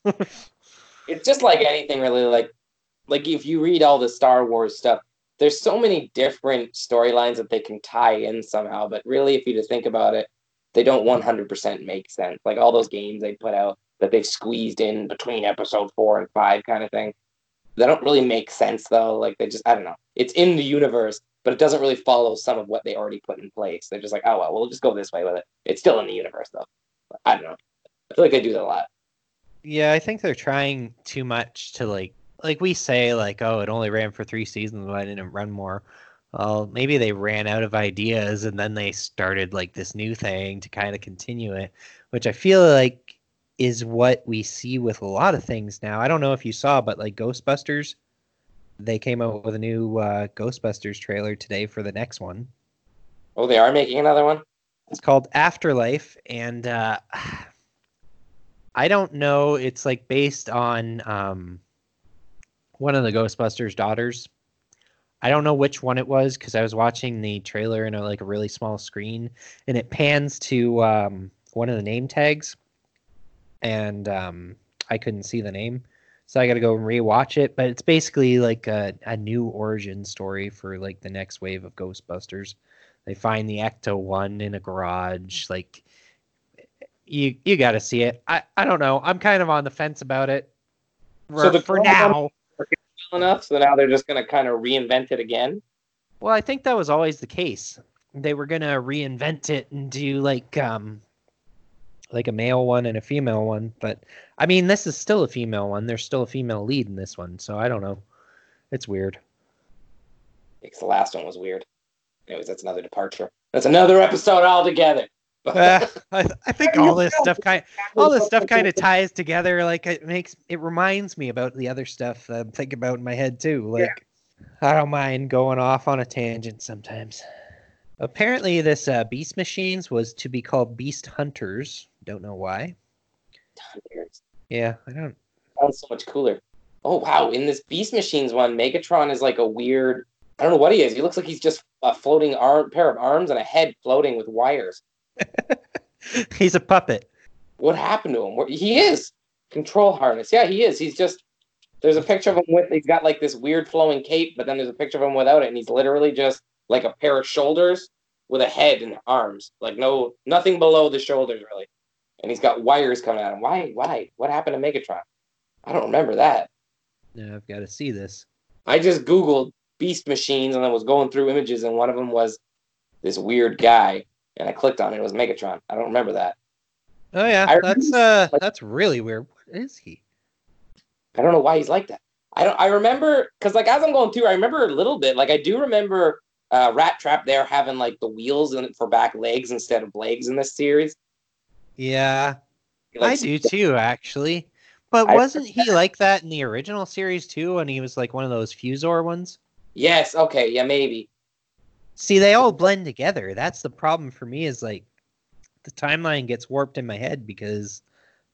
know. it's just like anything really like like if you read all the Star Wars stuff, there's so many different storylines that they can tie in somehow, but really if you just think about it, they don't 100% make sense. Like all those games they put out that they've squeezed in between episode 4 and 5 kind of thing. They don't really make sense though. Like they just I don't know. It's in the universe, but it doesn't really follow some of what they already put in place. They're just like, "Oh well, we'll just go this way with it." It's still in the universe though. I don't know. I feel like they do that a lot. Yeah, I think they're trying too much to like like we say like oh it only ran for 3 seasons why didn't run more? Well, maybe they ran out of ideas and then they started like this new thing to kind of continue it, which I feel like is what we see with a lot of things now. I don't know if you saw but like Ghostbusters they came out with a new uh, Ghostbusters trailer today for the next one. Oh, they are making another one? It's called Afterlife, and uh, I don't know. It's like based on um, one of the Ghostbusters daughters. I don't know which one it was because I was watching the trailer in a, like a really small screen, and it pans to um, one of the name tags, and um, I couldn't see the name, so I got to go and rewatch it. But it's basically like a, a new origin story for like the next wave of Ghostbusters. They find the ecto one in a garage like you you got to see it. I i don't know. I'm kind of on the fence about it for, So the for now. Well enough, so now they're just going to kind of reinvent it again. well i think that was always the case. They were gonna reinvent it and do like um like a male one and a female one but i mean this is still a female one. There's still a female lead in this one so i don't know. It's weird. Because the last one was weird. Anyways, that's another departure. That's another episode altogether. Uh, I, I think all this stuff kind all this stuff kind of ties together like it makes it reminds me about the other stuff i'm thinking about in my head too like i don't mind going off on a tangent sometimes. Apparently this uh, beast machines was to be called beast hunters don't know why yeah i don't sounds so much cooler. Oh wow! In this Beast Machines one, Megatron is like a weird. I don't know what he is. He looks like he's just a floating arm, pair of arms, and a head floating with wires. he's a puppet What happened to him? He is control harness. Yeah, he is. He's just. There's a picture of him with. He's got like this weird flowing cape, but then there's a picture of him without it, and he's literally just like a pair of shoulders with a head and arms. Like no, nothing below the shoulders really. And he's got wires coming at him. Why? Why? What happened to Megatron? I don't remember that. yeah i've got to see this I just Googled beast machines and I was going through images, and one of them was this weird guy, and I clicked on it. It was Megatron. I don't remember that. oh yeah I that's uh like- that's really weird what is he I don't know why he's like that. I don't. I remember because like as I'm going through, I remember a little bit. Like I do remember uh, Rattrap there having like the wheels in for back legs instead of legs in this series. Yeah I do too, actually. But I- wasn't he like that in the original series too? When he was like one of those Fuzor ones? Yes. Okay. Yeah. Maybe. See, they all blend together. That's the problem for me. Is like the timeline gets warped in my head because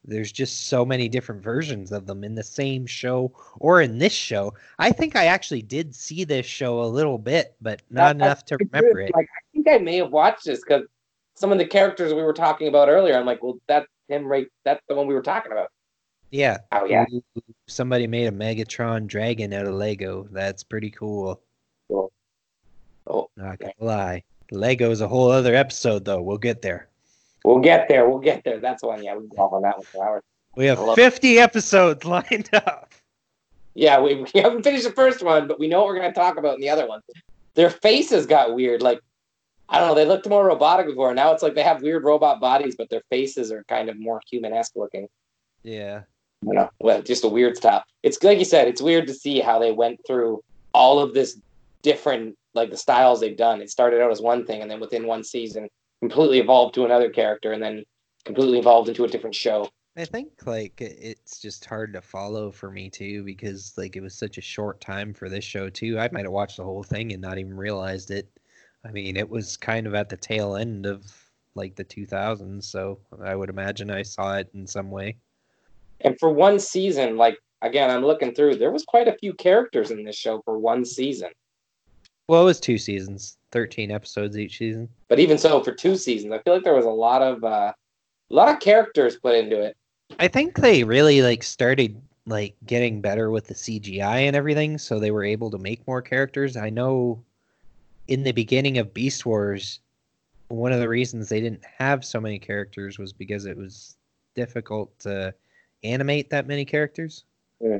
there's just so many different versions of them in the same show or in this show. I think I actually did see this show a little bit, but not That- enough to remember it. Like I think I may have watched this because some of the characters we were talking about earlier. I'm like, well, that's him right. That's the one we were talking about. Yeah. Oh yeah. Somebody made a Megatron dragon out of Lego. That's pretty cool. Cool. Oh, Not gonna lie. Lego's a whole other episode though. We'll get there. we'll get there. We'll get there. That's one. Yeah, we can talk on that one for hours. We have I love- 50 episodes lined up. Yeah, we, we haven't finished the first one, but we know what we're going to talk about in the other one. Their faces got weird. Like, I don't know, they looked more robotic before. Now it's like they have weird robot bodies, but their faces are kind of more human esque looking. Yeah. Don't know, well, just a weird style. It's like you said, it's weird to see how they went through all of this different like the styles they've done. It started out as one thing, and then within one season, completely evolved to another character, and then completely evolved into a different show. I think like it's just hard to follow for me too because like it was such a short time for this show too. I might have watched the whole thing and not even realized it. I mean, it was kind of at the tail end of like the 2000s, so I would imagine I saw it in some way. And for one season, like again, I'm looking through, there was quite a few characters in this show for one season. Well, it was two seasons, 13 episodes each season. But even so, for two seasons, I feel like there was a lot of uh, a lot of characters put into it. I think they really like started like getting better with the CGI and everything, so they were able to make more characters. I know in the beginning of Beast Wars, one of the reasons they didn't have so many characters was because it was difficult to animate that many characters. Yeah.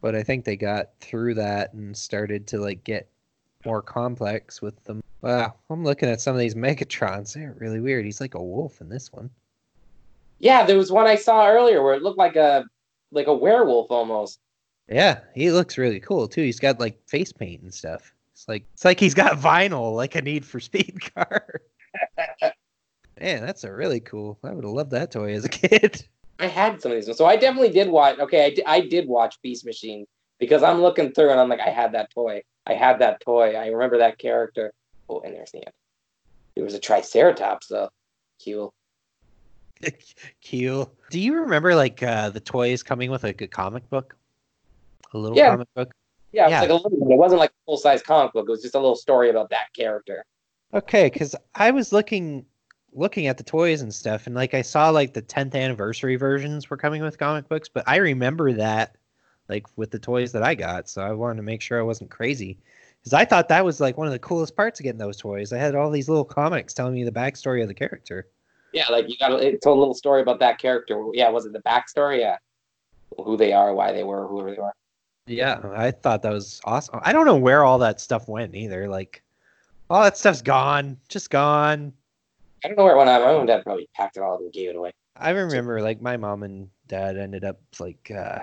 But I think they got through that and started to like get more complex with them. Wow, I'm looking at some of these Megatrons. They're really weird. He's like a wolf in this one. Yeah, there was one I saw earlier where it looked like a like a werewolf almost. Yeah, he looks really cool too. He's got like face paint and stuff. It's like it's like he's got vinyl, like a Need for Speed car. Man, that's a really cool. I would have loved that toy as a kid. I had some of these, ones. so I definitely did watch. Okay, I, I did watch Beast Machine because I'm looking through and I'm like, I had that toy. I had that toy. I remember that character. Oh, and there's the end. There was a Triceratops though. Cool. Cool. Do you remember like uh, the toys coming with like a comic book? A little Yeah. comic book. Yeah, it was like a little. It wasn't like a full size comic book. It was just a little story about that character. Okay, because I was looking looking at the toys and stuff, and like I saw like the 10th anniversary versions were coming with comic books, but I remember that like with the toys that I got, so I wanted to make sure I wasn't crazy. Because I thought that was like one of the coolest parts of getting those toys. I had all these little comics telling me the backstory of the character. Yeah, like you got a, it told a little story about that character. Yeah, was it the backstory? Yeah, who they are, why they were, whoever they were. Yeah, I thought that was awesome. I don't know where all that stuff went either. Like, all that stuff's gone, just gone. I don't know where it went. My mom and dad probably packed it all up and gave it away. I remember like my mom and dad ended up like uh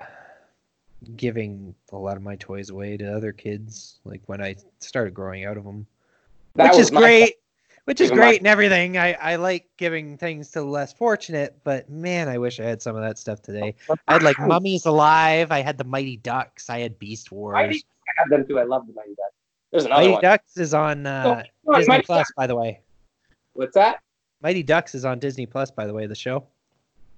giving a lot of my toys away to other kids like when I started growing out of them. That which is great. Which is great and everything. I I like giving things to the less fortunate, but man, I wish I had some of that stuff today. I had like Mummies Alive, I had the Mighty Ducks, I had Beast Wars. Mighty- I had them too. I love the Mighty Ducks. There's another Mighty one. Ducks is on uh, Oh, Disney Mighty Plus, Ducks. by the way. What's that? Mighty Ducks is on Disney Plus, by the way. The show.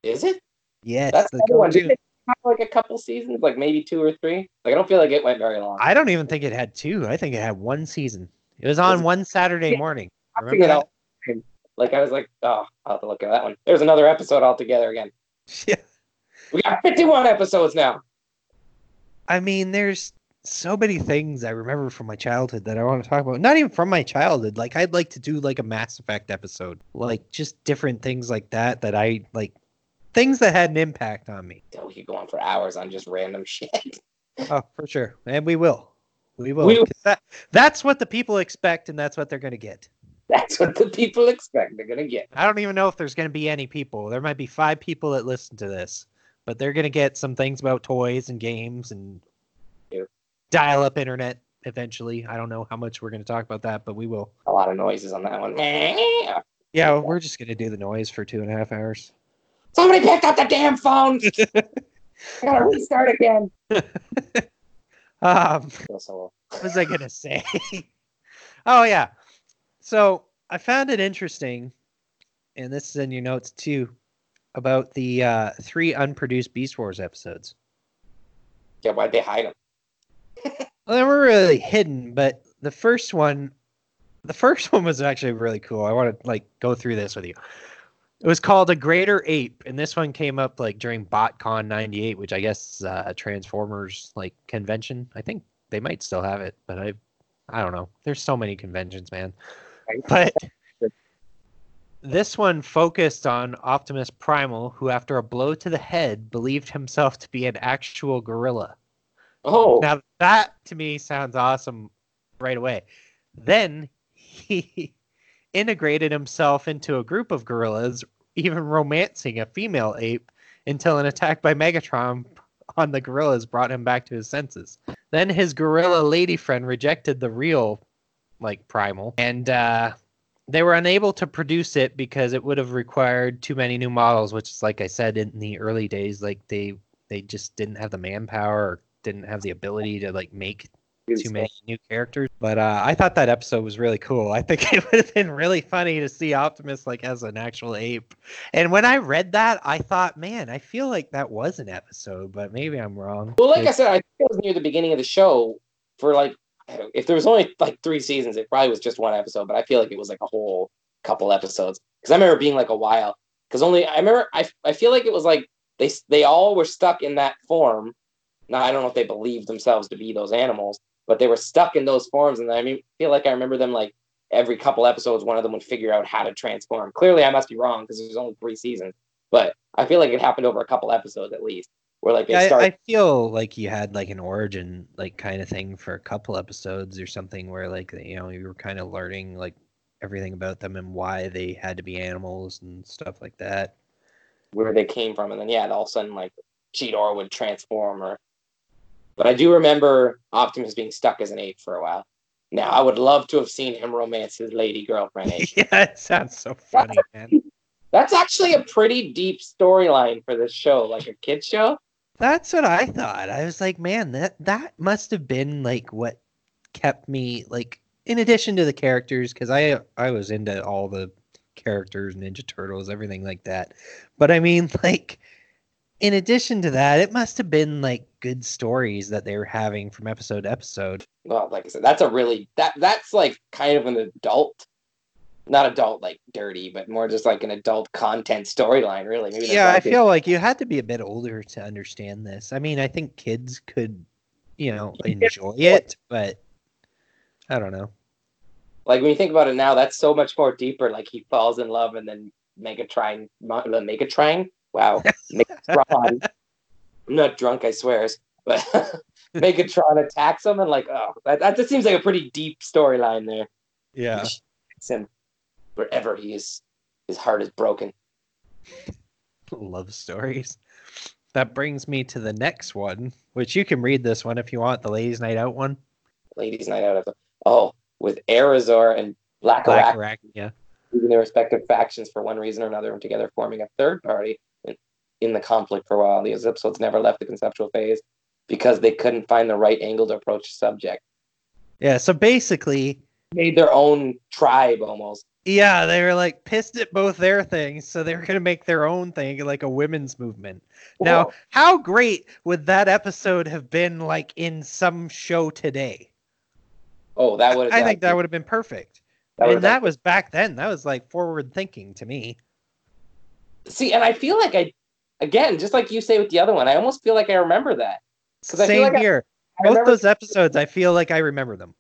Is it? Yes, That's the one. cartoon. Didn't it have like a couple seasons, like maybe two or three? Like I don't feel like it went very long. I don't even think it had two. I think it had one season. It was on Was one Saturday morning. I Remember figured out. Like I was like, oh, I'll have to look at that one. There's another episode altogether again. Yeah. We got 51 episodes now. I mean, there's so many things I remember from my childhood that I want to talk about. Not even from my childhood. Like I'd like to do like a Mass Effect episode. Like just different things like that that I like things that had an impact on me. Oh, we could go on for hours on just random shit. Oh, for sure. And we will. We will. We- That, that's what the people expect and that's what they're going to get. That's what the people expect. They're gonna get. I don't even know if there's going to be any people. There might be five people that listen to this, but they're going to get some things about toys and games and Yeah. dial up internet eventually. I don't know how much we're going to talk about that, but we will. A lot of noises on that one. Yeah, we're just going to do the noise for two and a half hours. Somebody picked up the damn phone. I gotta restart again. Um, what was I going to say? oh, yeah. So I found it interesting, and this is in your notes too, about the uh, three unproduced Beast Wars episodes. Yeah, why'd they hide them? Well, they were really hidden, but the first one, the first one was actually really cool. I want to like go through this with you. It was called a Greater Ape, and this one came up like during BotCon '98, which I guess is uh, a Transformers like convention. I think they might still have it, but I, I don't know. There's so many conventions, man. But this one focused on Optimus Primal, who, after a blow to the head, believed himself to be an actual gorilla. Oh, Now that to me sounds awesome right away. Then he integrated himself into a group of gorillas, even romancing a female ape until an attack by Megatron on the gorillas brought him back to his senses. Then his gorilla lady friend rejected the real, like primal, and uh, they were unable to produce it because it would have required too many new models. Which is like I said in the early days, like they they just didn't have the manpower or didn't have the ability to like make too many new characters. But uh, I thought that episode was really cool. I think it would have been really funny to see Optimus like as an actual ape. And when I read that, I thought, man, I feel like that was an episode, but maybe I'm wrong. Well, like I said, I think it was near the beginning of the show for like if there was only like three seasons, it probably was just one episode. But I feel like it was like a whole couple episodes because I remember being like a while. Because only I remember I I feel like it was like they they all were stuck in that form. Now I don't know if they believed themselves to be those animals, but they were stuck in those forms. And I mean, feel like I remember them like every couple episodes, one of them would figure out how to transform. Clearly, I must be wrong because there's only three seasons, but I feel like it happened over a couple episodes at least. Where like they Yeah, start, I, I feel like you had like an origin like kind of thing for a couple episodes or something where like you know you were kind of learning like everything about them and why they had to be animals and stuff like that. where they came from, and then yeah, all of a sudden like Cheetor would transform. Or, but I do remember Optimus being stuck as an ape for a while. Now I would love to have seen him romance his lady girlfriend yeah, it sounds so funny, man. That's actually a pretty deep storyline for this show, like a kid show. That's what I thought. I was like, man, that that must have been like what kept me like in addition to the characters cuz I I was into all the characters, Ninja Turtles, everything like that. But I mean like in addition to that, it must have been like good stories that they were having from episode to episode. Well, like I said, that's a really that that's like kind of an adult, not adult like dirty, but more just like an adult content storyline. Really, Maybe yeah, I feel like you had to be a bit older to understand this. I mean, I think kids could, you know, enjoy it, but I don't know. like when you think about it now, that's so much more deeper. Like he falls in love and then Megatron, Megatron. Uh, wow, Megatron. I'm not drunk, I swears, but Megatron attacks him and like, oh, that, that just seems like a pretty deep storyline there. Yeah. Him wherever he is, his heart is broken. Love stories. That brings me to the next one, which you can read this one if you want, the ladies' night out one. Ladies' night out. Oh, with Airazor and Black Black Black yeah. leaving their respective factions for one reason or another and together forming a third party in, in the conflict for a while. These episodes never left the conceptual phase because they couldn't find the right angle to approach the subject. Yeah, so basically, Made their own tribe almost. Yeah, they were like pissed at both their things, so they were gonna make their own thing, like a women's movement. Now, how great would that episode have been like in some show today? oh, that would I think that would have been perfect. that and that was back then. That was like forward thinking to me. see, and I feel like I, again, just like you say with the other one, I almost feel like I remember that because I feel Same like I- here. I Both those episodes, I feel like I remember them.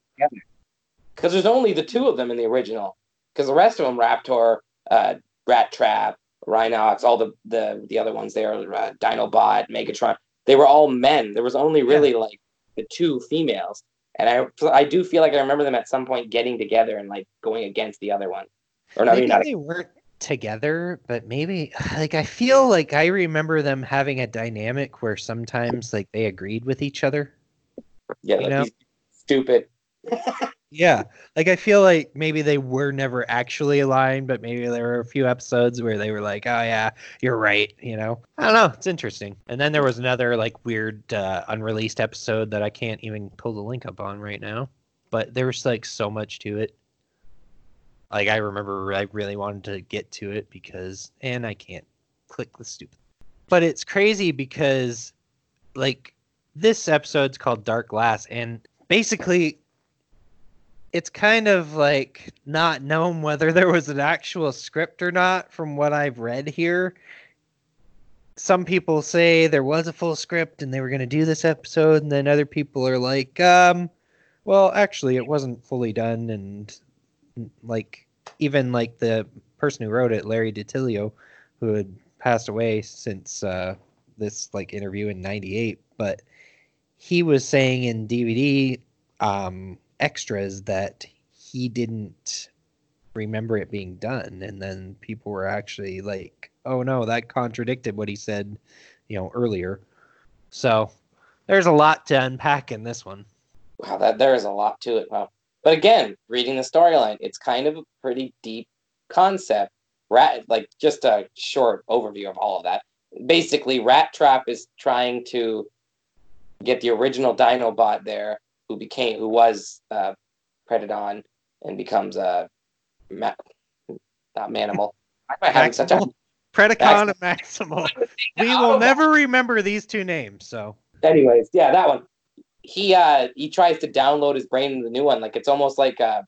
because there's only the two of them in the original. Because the rest of them, Raptor, uh, Rattrap, Rhinox, all the the the other ones there, uh, Dinobot, Megatron, they were all men. There was only really like the two females, and I I do feel like I remember them at some point getting together and like going against the other one, or no, maybe not. they weren't together, but maybe like I feel like I remember them having a dynamic where sometimes like they agreed with each other. Yeah, like stupid. Yeah, like I feel like maybe they were never actually aligned, but maybe there were a few episodes where they were like, "Oh yeah, you're right," you know. I don't know, it's interesting. And then there was another like weird uh, unreleased episode that I can't even pull the link up on right now, but there was like so much to it. Like I remember I really wanted to get to it because and I can't click the stupid. But it's crazy because like this episode's called Dark Glass and basically it's kind of like not known whether there was an actual script or not from what I've read here. Some people say there was a full script and they were going to do this episode and then other people are like um well actually it wasn't fully done and like even like the person who wrote it Larry DiTillio who had passed away since uh this like interview in 98 but he was saying in DVD um extras that he didn't remember it being done and then people were actually like oh no that contradicted what he said you know earlier So there's a lot to unpack in this one. Wow, that there is a lot to it. Wow. But again, reading the storyline, it's kind of a pretty deep concept. Rat, like just a short overview of all of that. Basically, Rattrap is trying to get the original Dinobot there, who became, who was uh, Predacon, and becomes a ma- not Manimal. Why am I having such a Predacon and Maximal. We will never remember these two names. So anyways, yeah, that one. He uh he tries to download his brain into the new one. Like it's almost like uh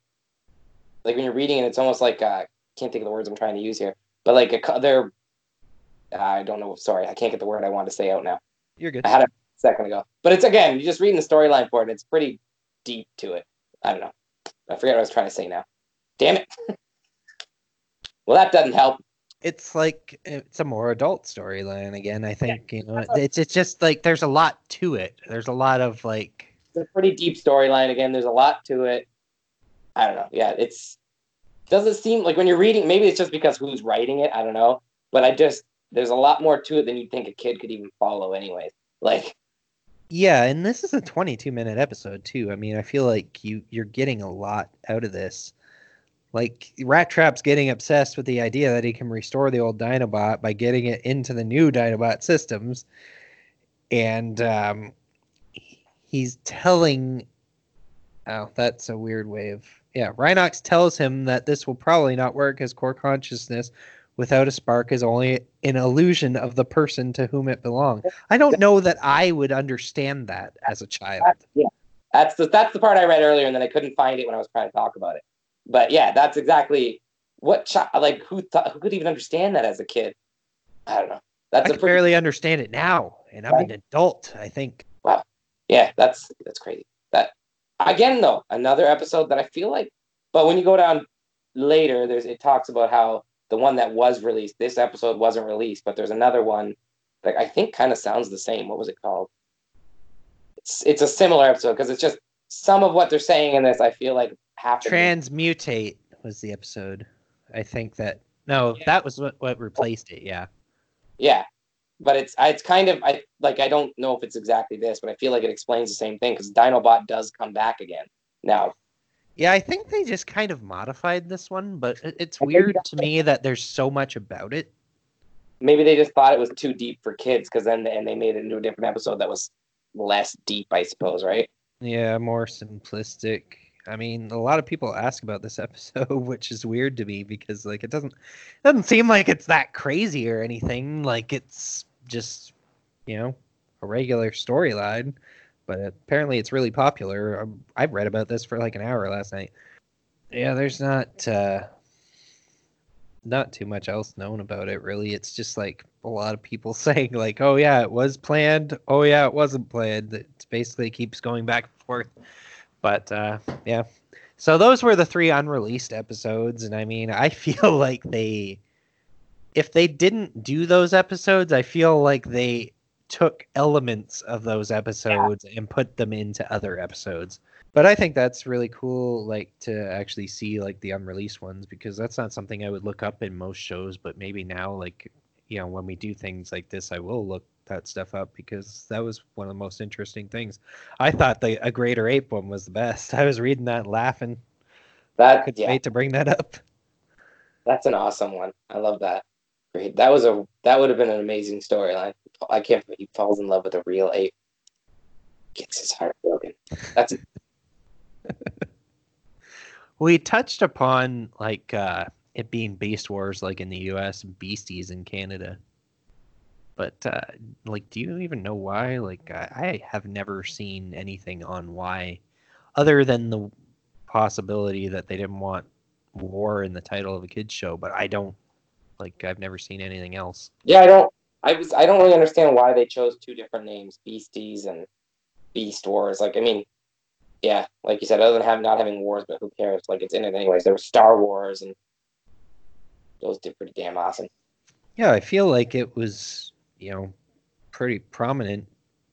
like when you're reading it, it's almost like uh can't think of the words I'm trying to use here. But like a they're I don't know. Sorry, I can't get the word I want to say out now. you're good. I had a second ago. But it's again, you're just reading the storyline for it. It's pretty deep to it. I don't know. I forget what I was trying to say now. Damn it. well, that doesn't help. It's like it's a more adult storyline again. I think you know it's it's just like there's a lot to it. There's a lot of like It's a pretty deep storyline. Again, there's a lot to it. I don't know. Yeah, it's doesn't seem like when you're reading. Maybe it's just because who's writing it. I don't know. But I just there's a lot more to it than you'd think a kid could even follow. Anyways, like Yeah, and this is a 22 minute episode too. I mean, I feel like you you're getting a lot out of this. Like Rattrap's getting obsessed with the idea that he can restore the old Dinobot by getting it into the new Dinobot systems, and um, he's telling. Oh, that's a weird way of yeah. Rhinox tells him that this will probably not work as core consciousness without a spark is only an illusion of the person to whom it belongs. I don't know that I would understand that as a child. that's the that's the part I read earlier, and then I couldn't find it when I was trying to talk about it. But yeah, that's exactly what child like who thought who could even understand that as a kid. I don't know. I That's a can pretty barely understand it now, and I'm an adult. I think. Wow. Yeah. That's that's crazy. That again though another episode that I feel like. But when you go down later, there's it talks about how the one that was released. This episode wasn't released, but there's another one that I think kind of sounds the same. What was it called? It's it's a similar episode because it's just some of what they're saying in this. I feel like happened. Transmutate was the episode. I think that no, Yeah. that was what, what replaced it. Yeah. Yeah, but it's it's kind of I like I don't know if it's exactly this, but I feel like it explains the same thing because Dinobot does come back again. Now, Yeah, I think they just kind of modified this one, but it's weird to me that there's so much about it. maybe they just thought it was too deep for kids because then and they made it into a different episode that was less deep, I suppose, right? Yeah, more simplistic. I mean, a lot of people ask about this episode, which is weird to me because like it doesn't it doesn't seem like it's that crazy or anything. Like it's just, you know, a regular storyline, but apparently it's really popular. Um, I've read about this for like an hour last night. Yeah, there's not uh not too much else known about it really. It's just like a lot of people saying like, "Oh yeah, it was planned. Oh yeah, it wasn't planned." It basically keeps going back and forth. But uh yeah. So those were the three unreleased episodes and I mean, I feel like they if they didn't do those episodes, I feel like they took elements of those episodes and put them into other episodes. But I think that's really cool, like to actually see like the unreleased ones because that's not something I would look up in most shows. But maybe now, like you know, when we do things like this, I will look that stuff up because that was one of the most interesting things. I thought the a greater ape one was the best. I was reading that laughing. That Couldn't yeah, wait to bring that up. that's an awesome one. I love that. Great. That was a that would have been an amazing storyline. I can't he falls in love with a real ape. Gets his heart broken. That's We touched upon like uh it being Beast Wars like in the US and Beasties in Canada. But uh like do you even know why? Like I, I have never seen anything on why other than the possibility that they didn't want war in the title of a kids show, but I don't like I've never seen anything else. yeah. I don't. I was. I don't really understand why they chose two different names, Beasties and Beast Wars. Like, I mean, yeah, like you said, other than having not having wars, but who cares? Like, it's in it anyways. There was Star Wars, and those did pretty damn awesome. Yeah, I feel like it was, you know, pretty prominent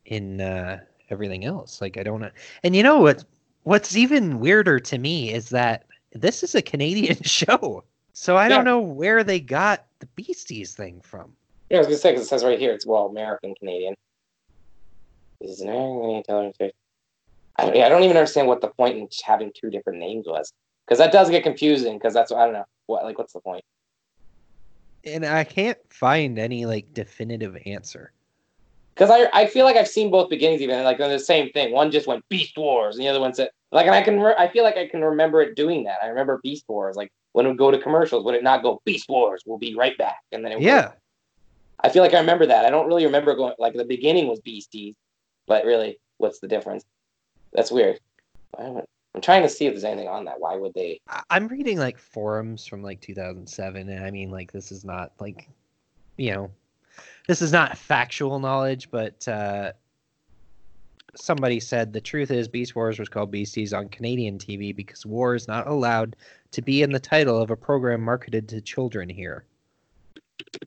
in uh, everything else. Like I don't know, and you know what? What's even weirder to me is that this is a Canadian show, so I Yeah. don't know where they got the Beasties thing from. Yeah, I was gonna say because it says right here it's well American Canadian. Is an intelligence? I don't, yeah, I don't even understand what the point in having two different names was, because that does get confusing. Because that's I don't know what like what's the point. And I can't find any like definitive answer. Because I I feel like I've seen both beginnings even like they're the same thing. One just went Beast Wars, and the other one said like, and I can re- I feel like I can remember it doing that. I remember Beast Wars like when it would go to commercials, would it not go Beast Wars? We'll be right back, and then it would Yeah. I feel like I remember that. I don't really remember going like the beginning was Beasties, but really, what's the difference? That's weird. I'm trying to see if there's anything on that. Why would they? I'm reading like forums from like 2007, and I mean, like, this is not like, you know, this is not factual knowledge, but uh, somebody said the truth is Beast Wars was called Beasties on Canadian TV because war is not allowed to be in the title of a program marketed to children here,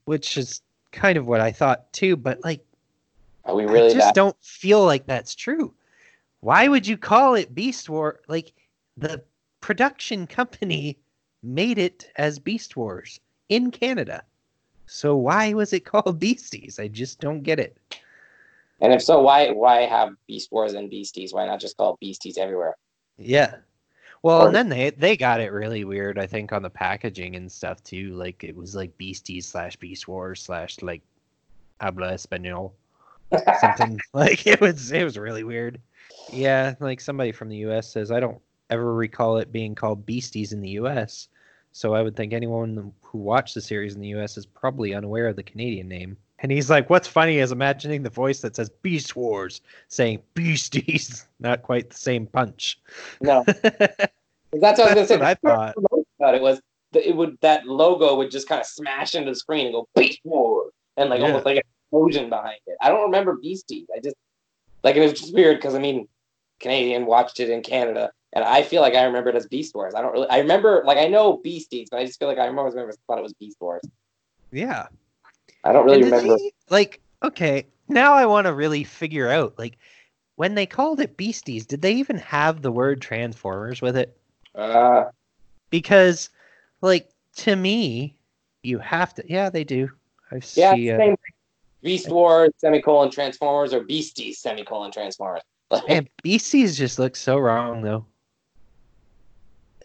which is kind of what I thought too. But like, Are we really I just that? don't feel like that's true. Why would you call it Beast War? Like the production company made it as Beast Wars in Canada. So why was it called Beasties? I just don't get it. And if so, why why have Beast Wars and Beasties? Why not just call it Beasties everywhere? Yeah. Well, Or- and then they they got it really weird. I think on the packaging and stuff too. Like it was like Beasties slash Beast Wars slash like Habla Español. something like it was it was really weird yeah like somebody from the us says i don't ever recall it being called beasties in the us so i would think anyone who watched the series in the us is probably unaware of the canadian name and he's like what's funny is imagining the voice that says beast wars saying beasties not quite the same punch no, that's what I was gonna say. what I thought. About it was that it would that logo would just kind of smash into the screen and go Beast Wars and like Yeah. almost like an explosion behind it. I don't remember Beasties. I just like it was just weird because I mean, Canadian watched it in Canada. And I feel like I remember it as Beast Wars. I don't really. I remember, like, I know Beasties, but I just feel like I always remember thought it was Beast Wars. yeah I don't really remember. they- like, okay, now I want to really figure out, like, when they called it Beasties, did they even have the word Transformers with it? Uh, Because, like, to me, you have to. Yeah, they do. I yeah, see. Uh, same. Beast Wars semicolon Transformers or Beasties semicolon Transformers. man, Beasties just looks so wrong, though.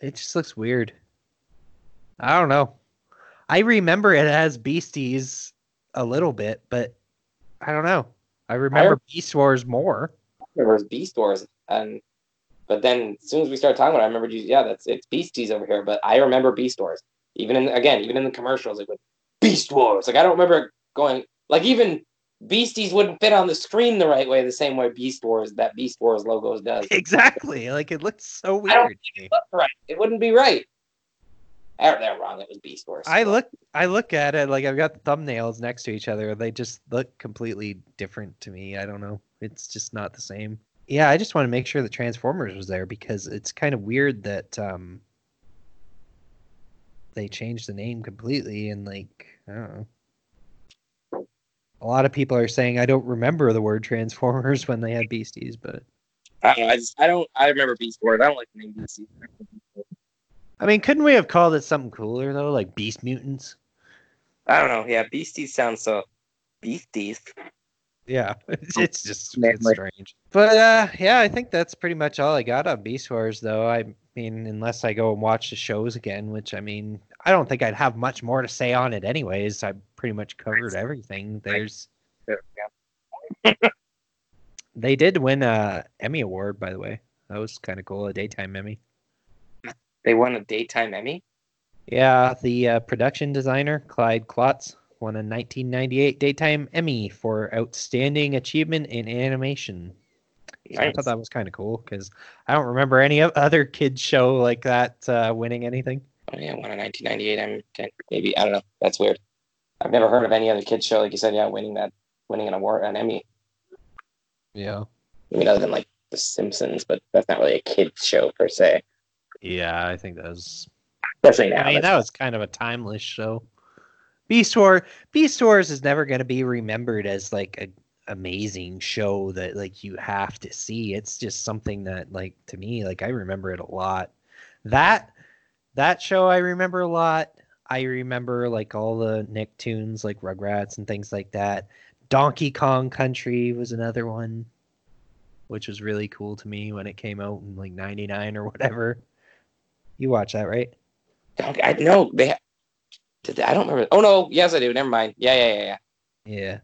It just looks weird. I don't know. I remember it as Beasties a little bit, but I don't know. I remember Beast Wars more. remember was Beast Wars, and but then as soon as we started talking about it, I remembered you. Yeah, that's it's Beasties over here, but I remember Beast Wars. Even in again, even in the commercials, it would Beast Wars. Like I don't remember going like even Beasties wouldn't fit on the screen the right way, the same way Beast Wars that Beast Wars logos does. Exactly. Like it looks so I don't weird. me. Right, it wouldn't be right. They're, they're wrong. It was Beast Wars. I look I look at it like I've got thumbnails next to each other. They just look completely different to me. I don't know. It's just not the same. Yeah, I just want to make sure that Transformers was there because it's kind of weird that um they changed the name completely and like I don't know. A lot of people are saying I don't remember the word Transformers when they had Beasties, but I don't know. I just I don't. I remember Beast Wars. I don't like the name Beasties. I mean, couldn't we have called it something cooler though, like Beast Mutants? I don't know. Yeah, Beasties sounds so Beasties. Yeah, it's, it's just it's strange. But uh, yeah, I think that's pretty much all I got on Beast Wars, though. I mean, unless I go and watch the shows again, which I mean, I don't think I'd have much more to say on it, anyways. I pretty much covered everything. There's they did win a Emmy award, by the way. That was kind of cool, a daytime Emmy. They won a daytime Emmy. Yeah, the uh, production designer Clyde Klotz won a 1998 daytime Emmy for outstanding achievement in animation. So I thought that was kind of cool because I don't remember any other kids show like that uh, winning anything. Oh yeah, won in 1998. I'm ten, maybe I don't know. That's weird. I've never heard of any other kids show like you said. Yeah, winning that, winning an award, an Emmy. Yeah. I mean, other than like The Simpsons, but that's not really a kids show per se. Yeah, I think that was. Especially now. I mean, that was kind of a timeless show. Beast Wars, Beast Wars is never going to be remembered as like a amazing show that like you have to see. It's just something that like to me, like I remember it a lot. That that show I remember a lot. I remember like all the Nicktoons like Rugrats and things like that. Donkey Kong Country was another one. which was really cool to me when it came out in like '99 or whatever. You watch that, right? Okay, I know they. ha- Did they, I don't remember. Oh no, yes I do. Never mind. Yeah, yeah, yeah, yeah. Yeah.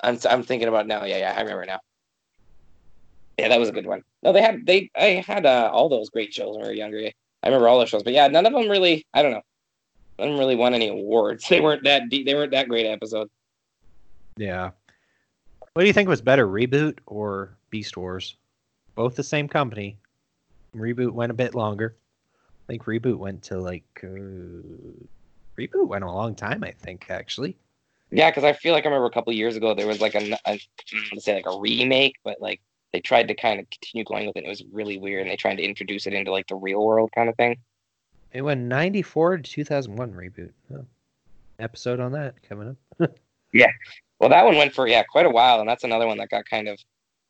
I'm I'm thinking about it now. Yeah, yeah, I remember now. Yeah, that was a good one. No, they had they I had uh, all those great shows when we were younger. I remember all those shows, but yeah, none of them really. I don't know. None of them really won any awards. They weren't that deep. They weren't that great episodes. Yeah. What do you think was better, Reboot or Beast Wars? Both the same company. Reboot went a bit longer. I think Reboot went to like uh, Reboot went a long time. I think actually. Yeah, because I feel like I remember a couple years ago there was like a, don't want to say like a remake, but like they tried to kind of continue going with it. It was really weird, and they tried to introduce it into like the real world kind of thing. It went 94 to 2001 Reboot. Oh. Episode on that coming up. Yeah, well, that one went for yeah quite a while, and that's another one that got kind of.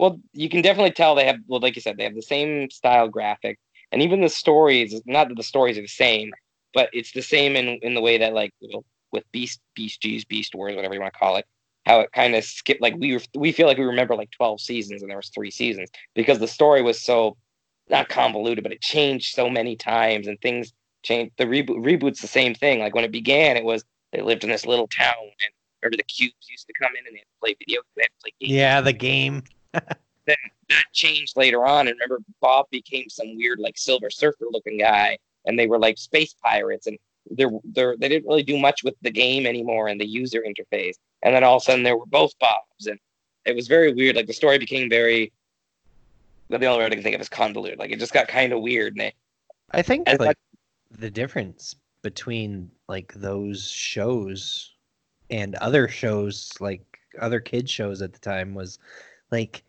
Well, you can definitely tell they have well, like you said, they have the same style graphic, and even the stories. Not that the stories are the same, but it's the same in in the way that like with Beast Beasties Beast Wars, whatever you want to call it, how it kind of skipped. Like we were, we feel like we remember like twelve seasons, and there was three seasons because the story was so not convoluted, but it changed so many times, and things changed. The reboot reboot's the same thing. Like when it began, it was they lived in this little town and remember the cubes used to come in and they had to play video they had to play games. Yeah, the game. that changed later on. And remember bob became some weird like silver surfer looking guy and they were like space pirates and they're, they're they didn't really do much with the game anymore and the user interface. And then all of a sudden there were both bobs and it was very weird. Like the story became very the only word i can think of is convoluted. Like it just got kind of weird and they, I think And like the difference between like those shows and other shows like other kid shows at the time was like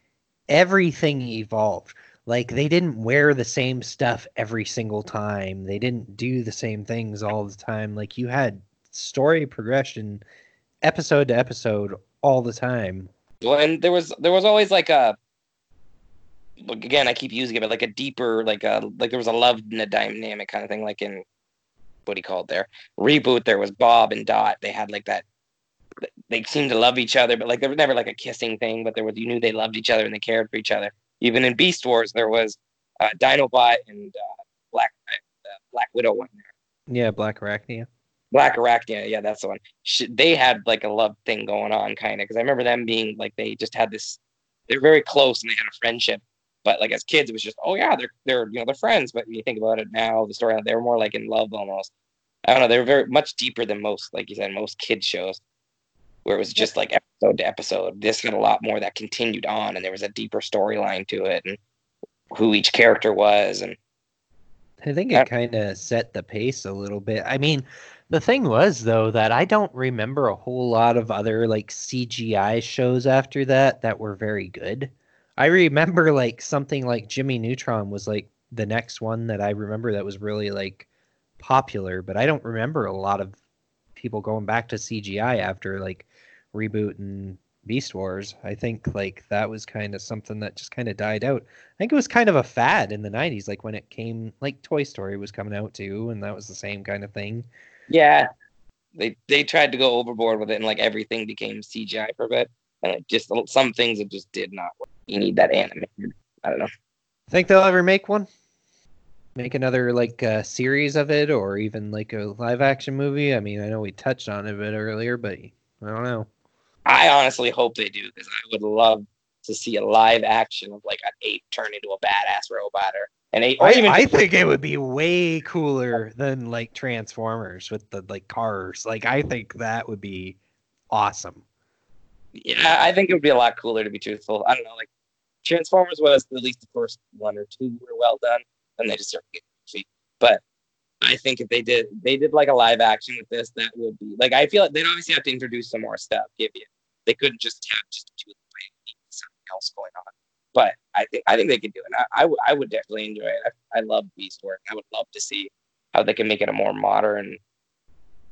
everything evolved. Like they didn't wear the same stuff every single time. They didn't do the same things all the time. Like you had story progression episode to episode all the time. Well, and there was there was always like a again I keep using it, but like a deeper like a like there was a love n- dynamic kind of thing, like in what do you call it there reboot. There was Bob and Dot. They had like that. They seemed to love each other, but like there was never like a kissing thing. But there was you knew they loved each other and they cared for each other. Even in Beast Wars, there was uh, Dinobot and uh, Black uh, Black Widow one there. Yeah, Blackarachnia. Black Arachnia, yeah, that's the one. Sh they had like a love thing going on, kind of, because I remember them being like they just had this. They're very close and they had a friendship, but like as kids, it was just oh yeah, they're they're you know they're friends. But when you think about it now, the story they were more like in love almost. I don't know. They were very much deeper than most, like you said, most kids shows, where it was just like episode to episode. This had a lot more that continued on, and there was a deeper storyline to it, and who each character was, and I think it kind of set the pace a little bit. I mean, the thing was though that I don't remember a whole lot of other like CGI shows after that that were very good. I remember like something like Jimmy Neutron was like the next one that I remember that was really like popular, but I don't remember a lot of people going back to CGI after like reboot and Beast Wars. I think like that was kind of something that just kind of died out. I think it was kind of a fad in the 90s like when it came like Toy Story was coming out too and that was the same kind of thing. Yeah, they they tried to go overboard with it, and like everything became CGI for a bit, and it just some things it just did not work. You need that animated. I don't know. Think they'll ever make one? Make another like uh, series of it or even like a live action movie? I mean, I know we touched on it a bit earlier, but I don't know. I honestly hope they do because I would love to see a live action of like an ape turn into a badass robot or an ape, or I, even I think it would be way cooler than like Transformers with the like cars. Like I think that would be awesome. yeah. I think it would be a lot cooler to be truthful. I don't know, like Transformers was at least the first one or two were well done, and they just started getting goofy. But I think if they did, they did like a live action with this, that would be like I feel like they'd obviously have to introduce some more stuff. Give you, they couldn't just have just two something else going on. But I think I think they could do it. I, I, w- I would definitely enjoy it. I, I love Beast Wars. I would love to see how they can make it a more modern.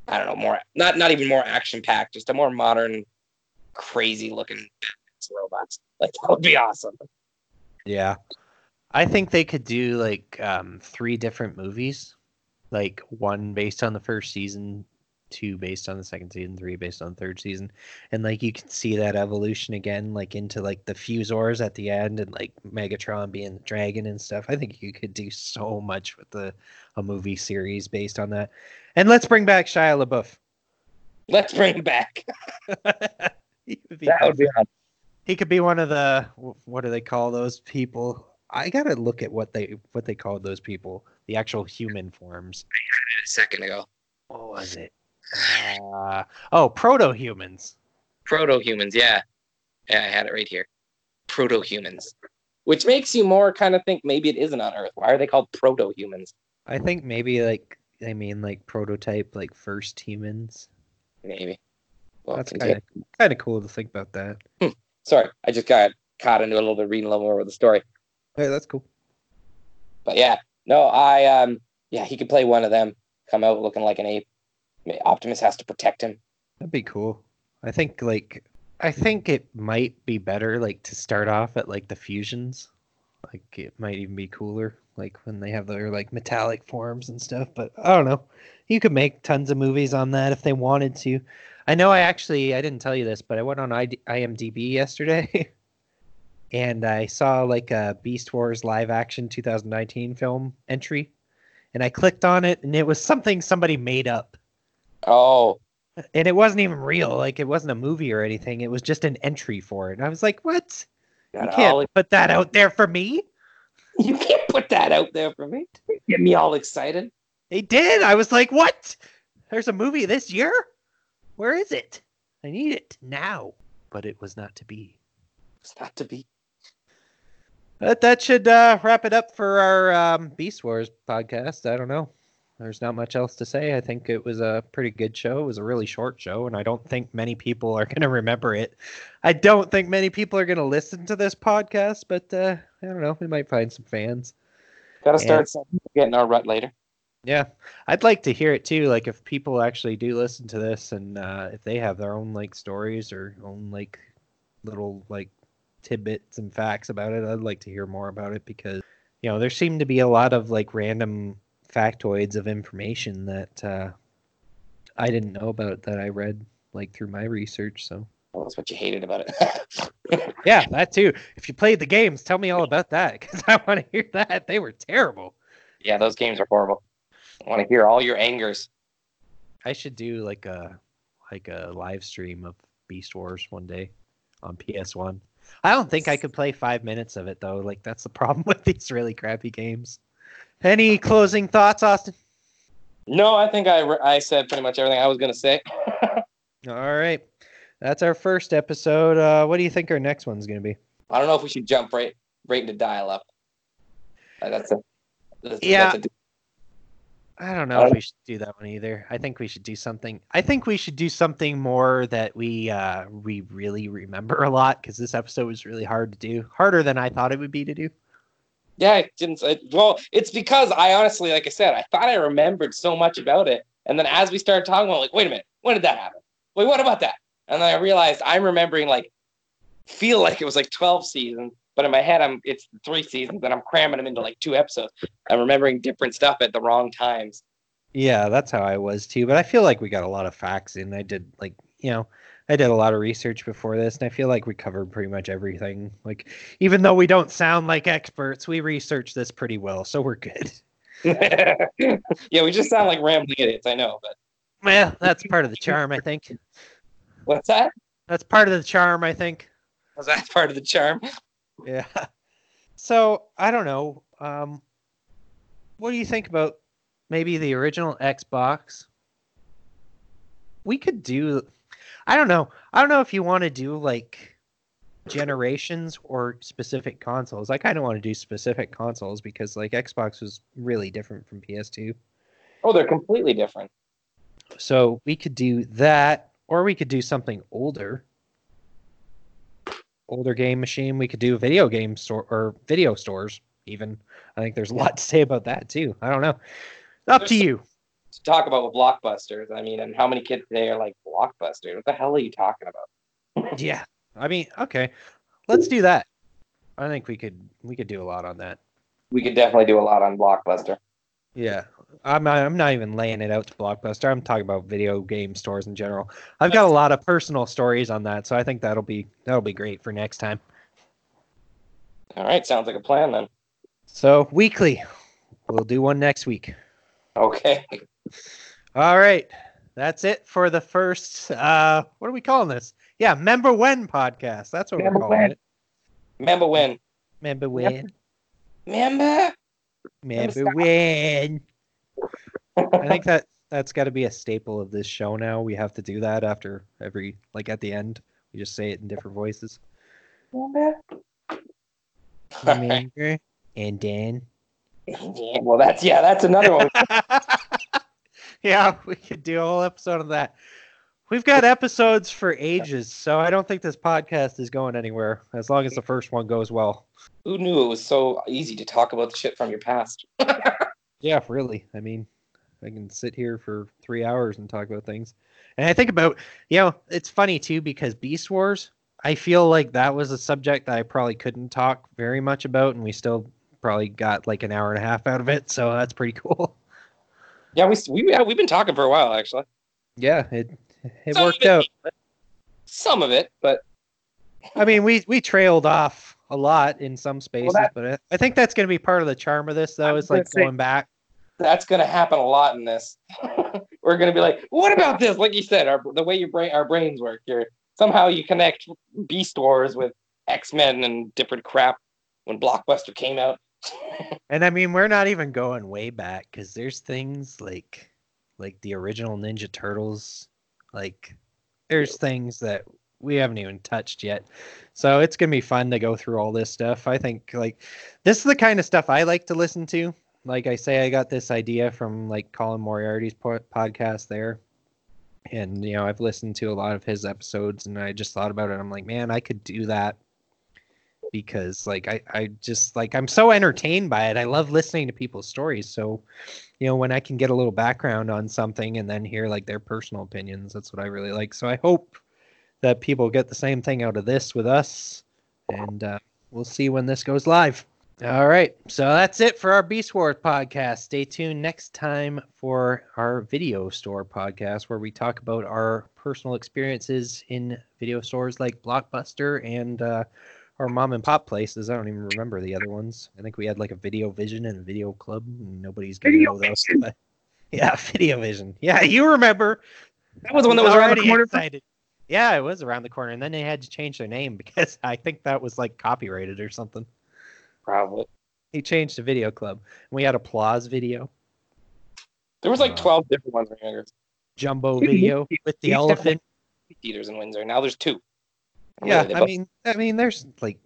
I don't know, more not not even more action packed, just a more modern, crazy looking robots. Like that would be awesome. Yeah. I think they could do like um, three different movies, like one based on the first season, two based on the second season, three based on the third season, and like you can see that evolution again, like into like the Fuzors at the end, and like Megatron being the dragon and stuff. I think you could do so much with the a movie series based on that. And let's bring back Shia LaBeouf. Let's bring him back. That would be on. He could be one of the what do they call those people? I gotta look at what they what they called those people, the actual human forms. I had it a second ago. What was it? Uh, oh, proto humans. Proto humans, yeah. Yeah, I had it right here. Proto humans. Which makes you more kind of think maybe it isn't on Earth. Why are they called proto humans? I think maybe like I mean like prototype, like first humans. Maybe. Well, That's kind of kind of cool to think about that. Sorry, I just got caught into a little bit reading a little more of the story. Hey, that's cool. But yeah, no, I um yeah, he could play one of them, come out looking like an ape. Optimus has to protect him. That'd be cool. I think like I think it might be better like to start off at like the fusions. Like it might even be cooler like when they have their like metallic forms and stuff, but I don't know. You could make tons of movies on that if they wanted to. I know I actually I didn't tell you this, but I went on IMDb yesterday and I saw like a Beast Wars live action 2019 film entry and I clicked on it and it was something somebody made up. Oh, and it wasn't even real like it wasn't a movie or anything it was just an entry for it and i was like what? You got can't all- put that out there for me. You can't put that out there for me. Get me all excited. they did. I was like what? There's a movie this year? Where is it? I need it now. But it was not to be. It's not to be. But that should uh, wrap it up for our um, beast wars podcast. I don't know. There's not much else to say. I think it was a pretty good show. It was a really short show and i don't think many people are going to remember it. I don't think many people are going to listen to this podcast but uh, i don't know. We might find some fans. Gotta start something, getting our rut later. yeah. I'd like to hear it too. Like if people actually do listen to this and uh, if they have their own like stories or own like little like tidbits and facts about it i'd like to hear more about it because you know there seem to be a lot of like random factoids of information that uh, i didn't know about that i read like through my research so Well, that's what you hated about it. yeah that too if you played the games tell me all about that because i want to hear that they were terrible yeah, those games are horrible. I want to hear all your angers. I should do like a like a live stream of Beast Wars one day on PS1. I don't think I could play five minutes of it though. Like that's the problem with these really crappy games. Any closing thoughts, Austin? No, I think I, re- I said pretty much everything I was gonna say. All right, that's our first episode. Uh, what do you think our next one's gonna be? I don't know if we should jump right right into dial up. that's a that's, Yeah. That's a, I don't know I- if we should do that one either. I think we should do something. I think we should do something more that we uh, we really remember a lot because this episode was really hard to do, harder than I thought it would be to do. yeah, I didn't. I, well, it's because I honestly, like I said, I thought I remembered so much about it, and then as we started talking, I'm like, wait a minute, when did that happen? Wait, what about that? And then I realized I'm remembering like feel like it was like 12 seasons, but in my head, I'm it's three seasons, and I'm cramming them into like two episodes. I'm remembering different stuff at the wrong times. Yeah, that's how I was too. But I feel like we got a lot of facts in. I did like you know, I did a lot of research before this, and I feel like we covered pretty much everything. Like even though we don't sound like experts, we researched this pretty well, so we're good. yeah, we just sound like rambling idiots. I know, but Well, that's part of the charm, I think. what's that? That's part of the charm, I think. Was that part of the charm? Yeah. So I don't know. Um, what do you think about maybe the original Xbox? We could do. I don't know. I don't know if you want to do like generations or specific consoles. I kind of want to do specific consoles because like Xbox was really different from PS2. Oh, they're completely different. So we could do that, or we could do something older. Older game machine. We could do video game store or video stores. Even I think there's a lot to say about that too. I don't know. Up to you. To talk about with blockbusters, I mean, and how many kids today are like blockbuster? What the hell are you talking about? Yeah. I mean, okay. Let's do that. I think we could we could do a lot on that. We could definitely do a lot on blockbuster. Yeah. I'm not, I'm not even laying it out to Blockbuster. I'm talking about video game stores in general. I've got a lot of personal stories on that, so I think that'll be that'll be great for next time. All right, sounds like a plan then. So weekly, we'll do one next week. Okay. All right, that's it for the first. uh What are we calling this? Yeah, member when podcast. That's what Member we're calling when. it. Member when? Member when. Member. Member stop. when. I think that that's got to be a staple of this show now. We have to do that after every like at the end. We just say it in different voices. Remember? And Dan. Well, that's yeah, that's another one. yeah, we could do a whole episode of that. We've got episodes for ages, so I don't think this podcast is going anywhere as long as the first one goes well. Who knew it was so easy to talk about the shit from your past? Yeah, really. I mean, I can sit here for three hours and talk about things. And I think about, you know, it's funny too because Beast Wars, I feel like that was a subject that I probably couldn't talk very much about, and we still probably got like an hour and a half out of it. So that's pretty cool. Yeah, we we yeah, we've been talking for a while actually. Yeah, it it Some worked out. Some of it, but I mean, we we trailed off a lot in some spaces, that- but I, I think that's going to be part of the charm of this, though. Is like say- going back. That's gonna happen a lot in this. We're gonna be like, what about this? Like you said, our the way your brain our brains work. You're somehow you connect Beast Wars with X Men and different crap when Blockbuster came out. And I mean, we're not even going way back because there's things like like the original Ninja Turtles. Like, there's things that we haven't even touched yet. So it's gonna be fun to go through all this stuff. I think like this is the kind of stuff I like to listen to. Like I say, I got this idea from like Colin Moriarty's po- podcast there. And you know, I've listened to a lot of his episodes and I just thought about it. I'm like, man, I could do that because like I, I just like I'm so entertained by it. I love listening to people's stories. So, you know, when I can get a little background on something and then hear like their personal opinions, that's what I really like. So I hope that people get the same thing out of this with us, and uh, we'll see when this goes live. All right, so that's it for our Beast Wars podcast. Stay tuned next time for our video store podcast, where we talk about our personal experiences in video stores like Blockbuster and uh, our mom and pop places. I don't even remember the other ones. I think we had like a Video Vision and a Video Club. And nobody's gonna know those. But- yeah, Video Vision. Yeah, you remember. That was the one that was around the corner. excited. Yeah, it was around the corner, and then they had to change their name because I think that was like copyrighted or something. Probably. He changed to Video Club. And we had Applause Video, There was like Uh, twelve different ones in here. Jumbo Video with the elephant. Theaters in Windsor. Now there's two. Yeah, Really, I but- mean, I mean, there's like,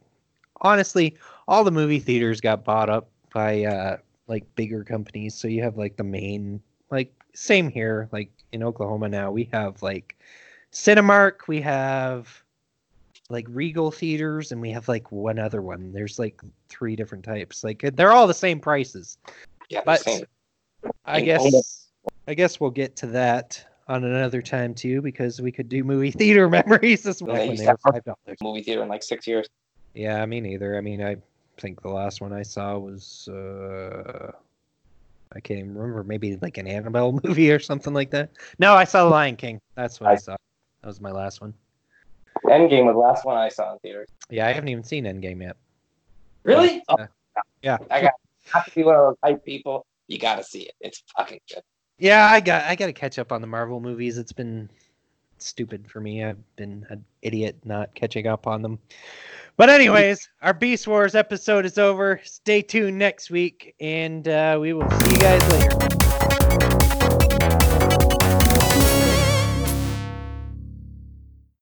honestly, all the movie theaters got bought up by uh like bigger companies. So you have like the main, like same here, like in Oklahoma now, we have like Cinemark, we have like Regal theaters, and we have like one other one. There's like three different types. Like they're all the same prices. yeah, but- same. I And guess I guess we'll get to that on another time too, because we could do movie theater memories this Yeah, when they were five dollars. movie theater in like six years. Yeah, me neither. I mean, I think the last one I saw was uh I can't even remember. Maybe like an Annabelle movie or something like that. No, I saw The Lion King. That's what I, I- saw. That was my last one. Endgame was the last one I saw in theaters. Yeah, I haven't even seen Endgame yet. Really? Uh, yeah. I got have to be one of those hype people. You got to see it. It's fucking good. Yeah, I got I got to catch up on the Marvel movies. It's been stupid for me. I've been an idiot not catching up on them. But anyways, our Beast Wars episode is over. Stay tuned next week, and uh, we will see you guys later.